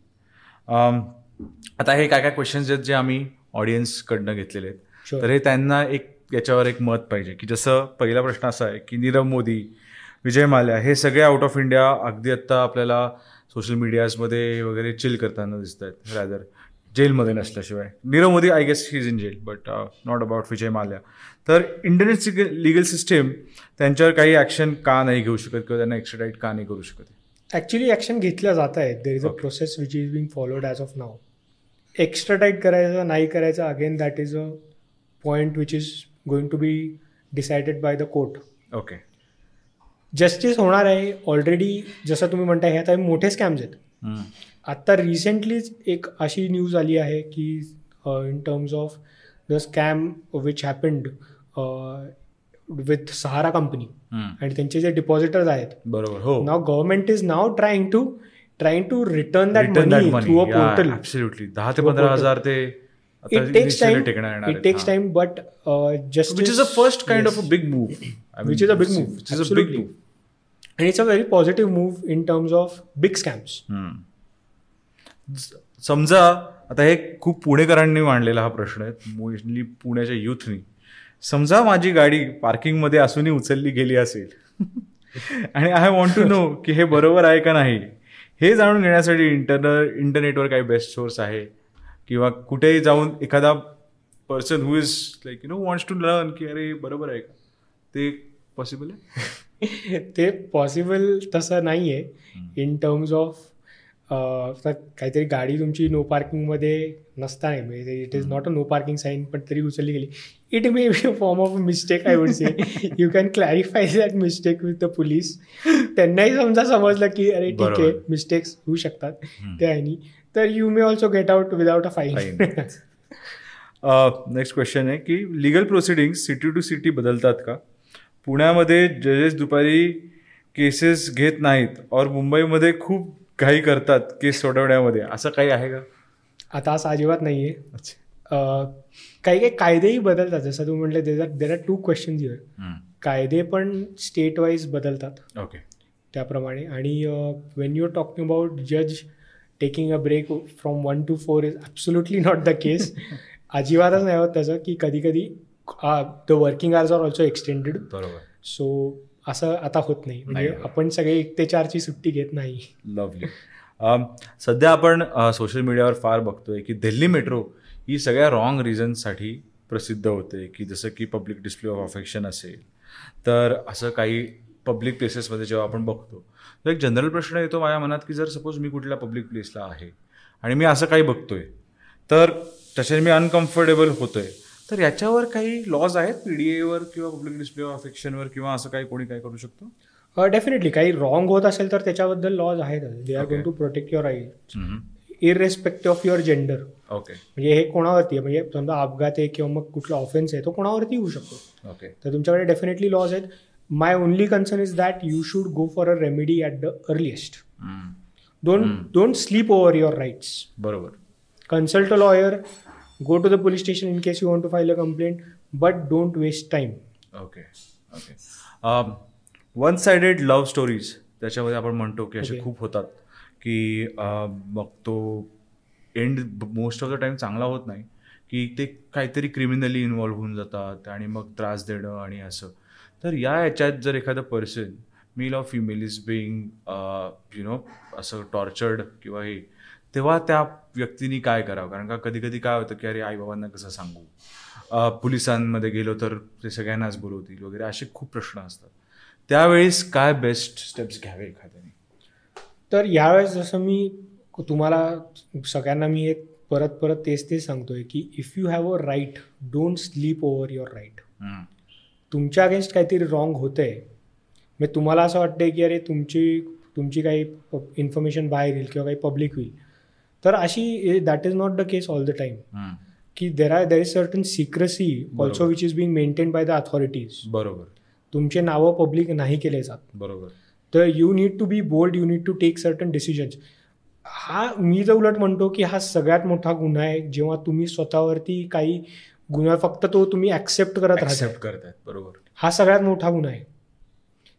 आता हे काय काय questions आहेत जे आम्ही ऑडियन्सकडनं घेतलेले आहेत. तर हे त्यांना एक याच्यावर एक मत पाहिजे की जसं पहिला प्रश्न असा आहे की नीरव मोदी विजय माल्या हे सगळे आउट ऑफ इंडिया अगदी आत्ता आपल्याला सोशल मीडियाजमध्ये वगैरे चिल करताना दिसत आहेत रॅदर जेलमध्ये नसल्याशिवाय. Nirav Modi I guess he is in jail but not about Vijay Mallya. तर इंडियन लिगल सिस्टीम त्यांच्यावर काही ॲक्शन का नाही घेऊ शकत किंवा त्यांना एक्स्ट्राडाईट का नाही करू शकत? ॲक्च्युली ॲक्शन घेतल्या जात आहेत. There is a. Process which is being followed as of now extra tight करायचं नाही करायचं again that is a point which is going to be decided by the court okay justice होणार आहे. Already जसं तुम्ही म्हणताय हे आता मोठे स्कॅम्स आहेत. आत्ता रिसेंटलीच एक अशी न्यूज़ आली आहे की in terms of the scam which happened with Sahara company आणि त्यांचे जे डिपॉझिटर्स आहेत. बरोबर हो. Now government is now trying to trying to return that money through a portal absolutely. दहा ते पंधरा. हज़ार ते it takes time it takes time but just which is a first kind of a big move Which is a big move. Which is a big. Move and it's a very positive move in terms of big scams. समजा आता हे खूप पुणेकरांनी मांडलेला हा प्रश्न आहे mostly पुण्याच्या युथनी. समजा माझी गाडी पार्किंगमध्ये असूनही उचलली गेली असेल आणि आय वॉन्ट टू नो की हे बरोबर आहे का नाही हे जाणून घेण्यासाठी इंटरन इंटरनेटवर काही बेस्ट सोर्स आहे? किंवा कुठेही जाऊन एखादा person who is like you know wants to learn की अरे बरोबर आहे का? ते पॉसिबल आहे? ते पॉसिबल तसं नाही आहे इन टर्म्स ऑफ काहीतरी गाडी तुमची नो पार्किंगमध्ये नसता नाही म्हणजे it is not a no parking sign पण तरी उचलली गेली. It may be a form of mistake I would say you can clarify that mistake with the police त्यांनाही समजा समजलं की अरे ठीक आहे. मिस्टेक्स होऊ शकतात. त्या ह्यानी तर you may also get out without a fine. Next question आहे की legal proceeding city to city बदलतात का? पुण्यामध्ये जजेस दुपारी केसेस घेत नाहीत और मुंबईमध्ये खूप घाई करतात केस सोडवण्यामध्ये? असं काही आहे का? आता असं अजिबात नाही आहे काही काही कायदेही बदलतात. जसं तुम्ही म्हटलं there are there are two question here कायदे पण स्टेट वाईज बदलतात. ओके. त्याप्रमाणे. आणि when you are talking about जज taking a break from one to four is absolutely not the case अजिबातच नाही होत त्याचं की कधी कधी the working hours are also extended बरोबर. सो असं आता होत नाही. म्हणजे. आपण सगळे एक ते चारची सुट्टी घेत नाही. लवली सध्या आपण सोशल मीडियावर फार बघतोय की दिल्ली मेट्रो ही सगळ्या रॉंग रिझन्ससाठी प्रसिद्ध होते. की जसं की पब्लिक डिस्प्ले ऑफ अफेक्शन असेल तर असं काही पब्लिक प्लेसेसमध्ये जेव्हा आपण बघतो तर एक जनरल प्रश्न येतो माझ्या मनात की जर सपोज मी कुठल्या पब्लिक प्लेसला आहे आणि मी असं काही बघतोय तर त्याच्याने मी अनकम्फर्टेबल होतोय. तर याच्यावर काही लॉज आहेत? पी डी एवर किंवा पब्लिक डिस्प्ले ऑफ अफेक्शनवर किंवा असं काही कोणी काय करू शकतो? डेफिनेटली काही रॉंग होत असेल तर त्याच्याबद्दल लॉज आहेत. They are. Going to protect your right irrespective of your gender okay म्हणजे हे कोणावरती आहे? म्हणजे समजा अपघात आहे किंवा मग कुठला ऑफेन्स आहे तो कोणावरती होऊ शकतो. ओके तर तुमच्याकडे डेफिनेटली लॉज आहेत. My only concern is that you should go for a remedy at the earliest don't don't sleep over your rights बरोबर. Consult a lawyer go to the police station in case you want to file a complaint but don't waste time okay okay one sided love stories त्याच्यामध्ये आपण म्हणतो की असे. खूप होतात की मग तो and most of the time चांगला होत नाही की ते काहीतरी क्रिमिनली इन्वॉल्व्ह होऊन जातात आणि मग त्रास देणं आणि असं. तर या ह्याच्यात जर एखादं person male of female is being you know असं टॉर्चर्ड किंवा हे तेव्हा त्या व्यक्तीने काय करावं? कारण का कधी कधी काय होतं की अरे आईबाबांना कसं सांगू? पोलिसांमध्ये गेलो तर ते सगळ्यांनाच बोलवतील वगैरे असे खूप प्रश्न असतात. त्यावेळेस काय बेस्ट स्टेप्स घ्यावे एखाद्याने? तर यावेळेस जसं मी तुम्हाला सगळ्यांना मी एक परत परत तेच तेच सांगतोय की if you have a right don't sleep over your right. तुमच्या अगेन्स्ट काहीतरी रॉंग होतंय. मग तुम्हाला असं वाटतंय की अरे तुमची तुमची काही इन्फॉर्मेशन बाहेर येईल किंवा काही पब्लिक होईल. तर अशी that is not the case all the hmm. की there are there is certain secrecy also. Which is being maintain by the authorities बरोबर. तुमचे नावं पब्लिक नाही केले जात. बरोबर. तर you need to be bold you need to take certain decisions हा मी जर उलट म्हणतो की हा सगळ्यात मोठा गुन्हा आहे जेव्हा तुम्ही स्वतःवरती काही गुन्हा फक्त तो तुम्ही ऍक्सेप्ट करत राहता. ऍक्सेप्ट करतायत बरोबर. हा सगळ्यात मोठा गुन्हा आहे.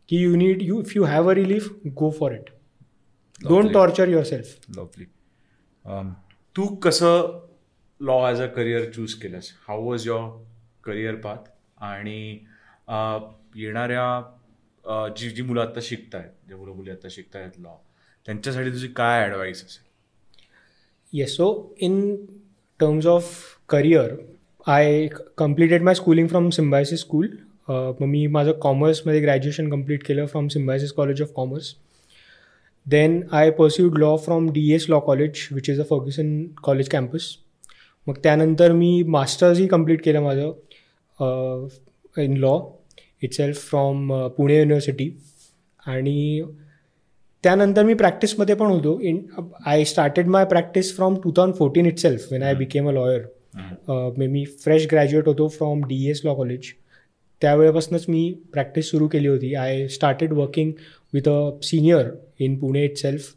की you need you if you have a relief go for it don't. Torture yourself lovely Um, तू कसं law as a career choose केलंस? How was your career path आणि uh, येणाऱ्या uh, जी जी मुलं आत्ता आहेत जे मुलं मुली आत्ता आहेत लॉ त्यांच्यासाठी तुझी काय ॲडवाईस असेल? Yes so in terms of career I completed my schooling from Symbiosis school मग मी माझं कॉमर्समध्ये ग्रॅज्युएशन कंप्लीट केलं from Symbiosis college of commerce then I pursued law from D S law college which is a Fergusson college campus मग त्यानंतर मी मास्टर्सही complete केलं माझं in law itself from Pune university आणि त्यानंतर मी प्रॅक्टिसमध्ये पण होतो. In I started my practice from two thousand fourteen itself when I became a lawyer मे मी फ्रेश ग्रॅज्युएट होतो from D S law college त्यावेळेपासूनच मी प्रॅक्टिस सुरू केली होती. I started working with a senior in Pune itself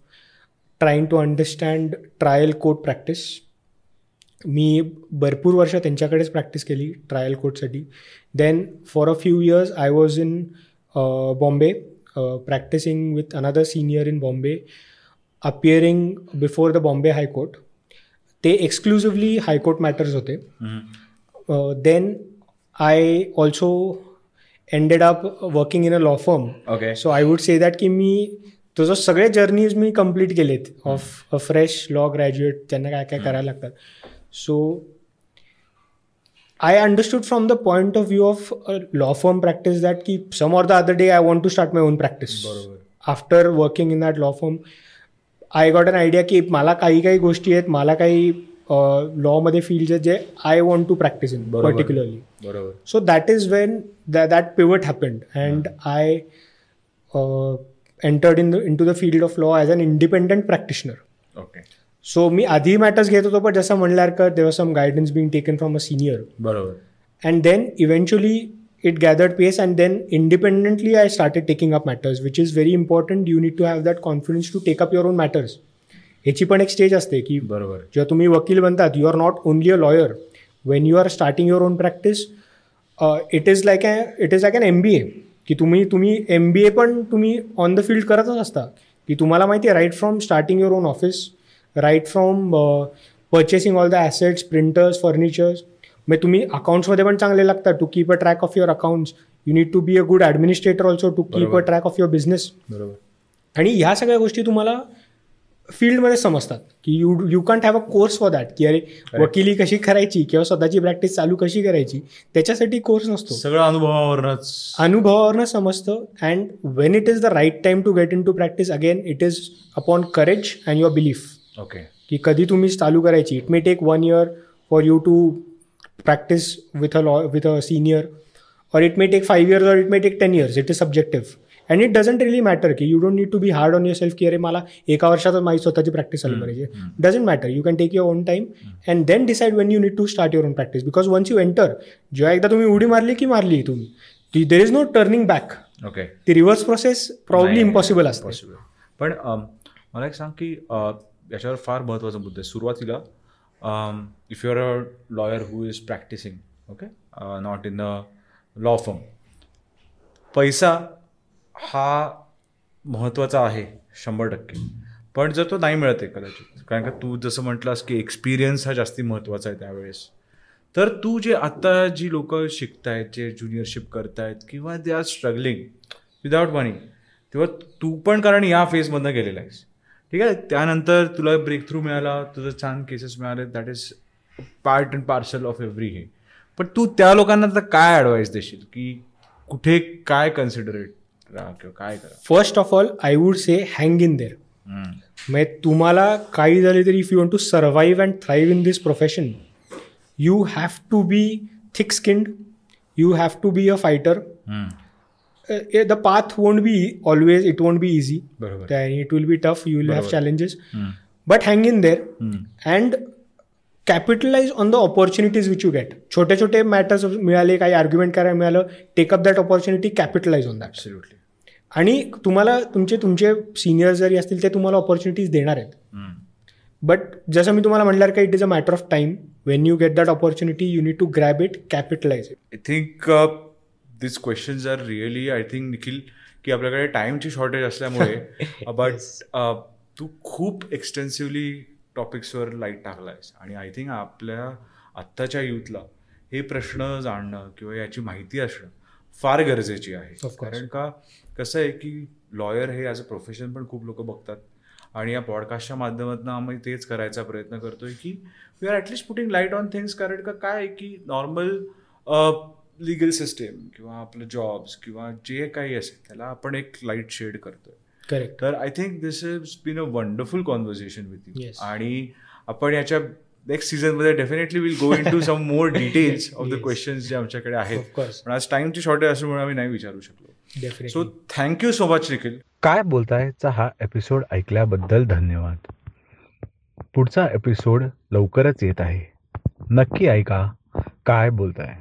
trying to understand trial court practice मी भरपूर वर्ष त्यांच्याकडेच practice केली trial कोर्टसाठी then for a few years I was in Bombay practising with another senior in Bombay appearing before the Bombay high court ते exclusively high court matters होते. Then I also ended up working in a law firm okay so I would say that की मी तुझं सगळे journeys मी complete केलेत of a fresh law graduate त्यांना काय काय करायला लागतात so I understood from the point of view of law firm practice that की some or the other day I want to start my own practice बरोबर after working in that law firm I got an idea की मला काही काही गोष्टी आहेत मला काही लॉमध्ये फील्ड्स आहेत जे I want to practise in बरोबर. पर्टिक्युलरली बरोबर. So that is when that, that pivot happened, and I uh, entered in the into the field of law as an independent practitioner. Okay So मी आधी matters घेत होतो पण जसं म्हणल्यासारखं there were some guidance being taken from a senior बरोबर. And then eventually it gathered pace and then independently I started taking up matters which is very important you need to have that confidence to take up your own matters ह्याची पण एक stage असते की बरोबर. जेव्हा तुम्ही वकील बनतात you are not only a lawyer when you are starting your own practice it is like a it is like an M B A की तुम्ही तुम्ही एम बी ए पण तुम्ही ऑन द फील्ड करतच असता. की तुम्हाला माहिती आहे right from starting your own office right from purchasing all the assets printers furnitures मग तुम्ही अकाउंट्समध्ये पण चांगले लागतात to keep a track of your accounts you need to be a good administrator also to keep a. Track of your business बरोबर. आणि ह्या सगळ्या गोष्टी तुम्हाला फील्डमध्ये समजतात की you you can't have a course for that की अरे वकिली कशी करायची किंवा स्वतःची प्रॅक्टिस चालू कशी करायची त्याच्यासाठी कोर्स नसतो. सगळं अनुभवावरच अनुभवावरनं समजतं and when it is the right time to get into practise again it is upon courage and your belief okay की कधी तुम्ही चालू करायची. It may take one year for you to practise with a law with a senior or it may take five years or it may take 10 years. It is subjective. And it doesn't really matter की you don't need to be hard on yourself की अरे मला एका वर्षातच माझी स्वतःची practice चालू करायची doesn't matter you can take your own time and then decide when you need to start your own practice because once you enter जेव्हा एकदा तुम्ही उडी मारली की मारली तुम्ही there is no turning back okay ती रिव्हर्स प्रोसेस प्रॉब्ली इम्पॉसिबल असते. पॉसिबल पण अम, मला एक सांग की अ, याच्यावर फार महत्त्वाचा मुद्दा आहे. सुरुवातीला if you are a lawyer who is practising okay not in the law firm पैसा हा महत्त्वाचा आहे शंभर टक्के. पण जर तो नाही मिळत आहे कदाचित कारण का तू जसं म्हटलास की एक्सपिरियन्स हा जास्ती महत्त्वाचा आहे त्यावेळेस. तर तू जे आता जी लोक शिकतायत जे ज्युनियरशिप करतायत किंवा they are struggling without money तेव्हा तू पण कारण या फेजमधनं गेलेला आहेस. ठीक आहे? त्यानंतर तुला ब्रेक थ्रू मिळाला तुझं छान केसेस मिळाले that is part and parcel of every हे पण तू त्या लोकांना तर काय ॲडवाईस देशील? की कुठे काय कन्सिडरेट काय करा first of all I would say hang in there म्हणजे तुम्हाला काही झाले तरी if you want to survive and thrive in this profession you have to be thick skinned you have to be a fighter the path won't be always it won't be easy बरोबर। It will be tough you will have. Challenges but hang in there and capitalise on the opportunities which you get छोटे छोटे matters मिळाले काही argument करायला मिळालं take up that opportunity capitalise on that आणि तुम्हाला तुमचे तुमचे सिनियर जरी असतील ते तुम्हाला ऑपॉर्च्युनिटीज देणार आहेत. बट जसं मी तुम्हाला म्हटलं का it is a matter of time when you get that opportunity you need to grab it capitalise it I think this questions are really I think Nikhil की आपल्याकडे टाईमची शॉर्टेज असल्यामुळे बट तू खूप एक्सटेन्सिव्हली टॉपिक्सवर लाइट टाकला आहेस आणि I think आपल्या आत्ताच्या यूथला हे प्रश्न जाणणं किंवा याची माहिती असणं फार गरजेची आहे. कारण का कसं आहे की लॉयर हे ॲज अ प्रोफेशन पण खूप लोक बघतात. आणि या पॉडकास्टच्या माध्यमातून आम्ही तेच करायचा प्रयत्न करतोय की we are at least putting light on things कारण का काय की नॉर्मल लिगल सिस्टीम किंवा आपलं जॉब्स किंवा जे काही असेल त्याला आपण एक लाइट शेड करतोय. करेक्ट तर I think this is been a wonderful conversation with you. आणि आपण याच्या नेक्स्ट सीझनमध्ये definitely will go into some more details of the. Questions जे आमच्याकडे आहेत. पण आज टाइमची शॉर्टेज असल्यामुळे आम्ही नाही विचारू शकलो. So thank you so much Nikhil काय बोलतायचा हा एपिसोड ऐकल्याबद्दल धन्यवाद. पुढचा एपिसोड लवकरच येत आहे. नक्की ऐका. काय बोलताय?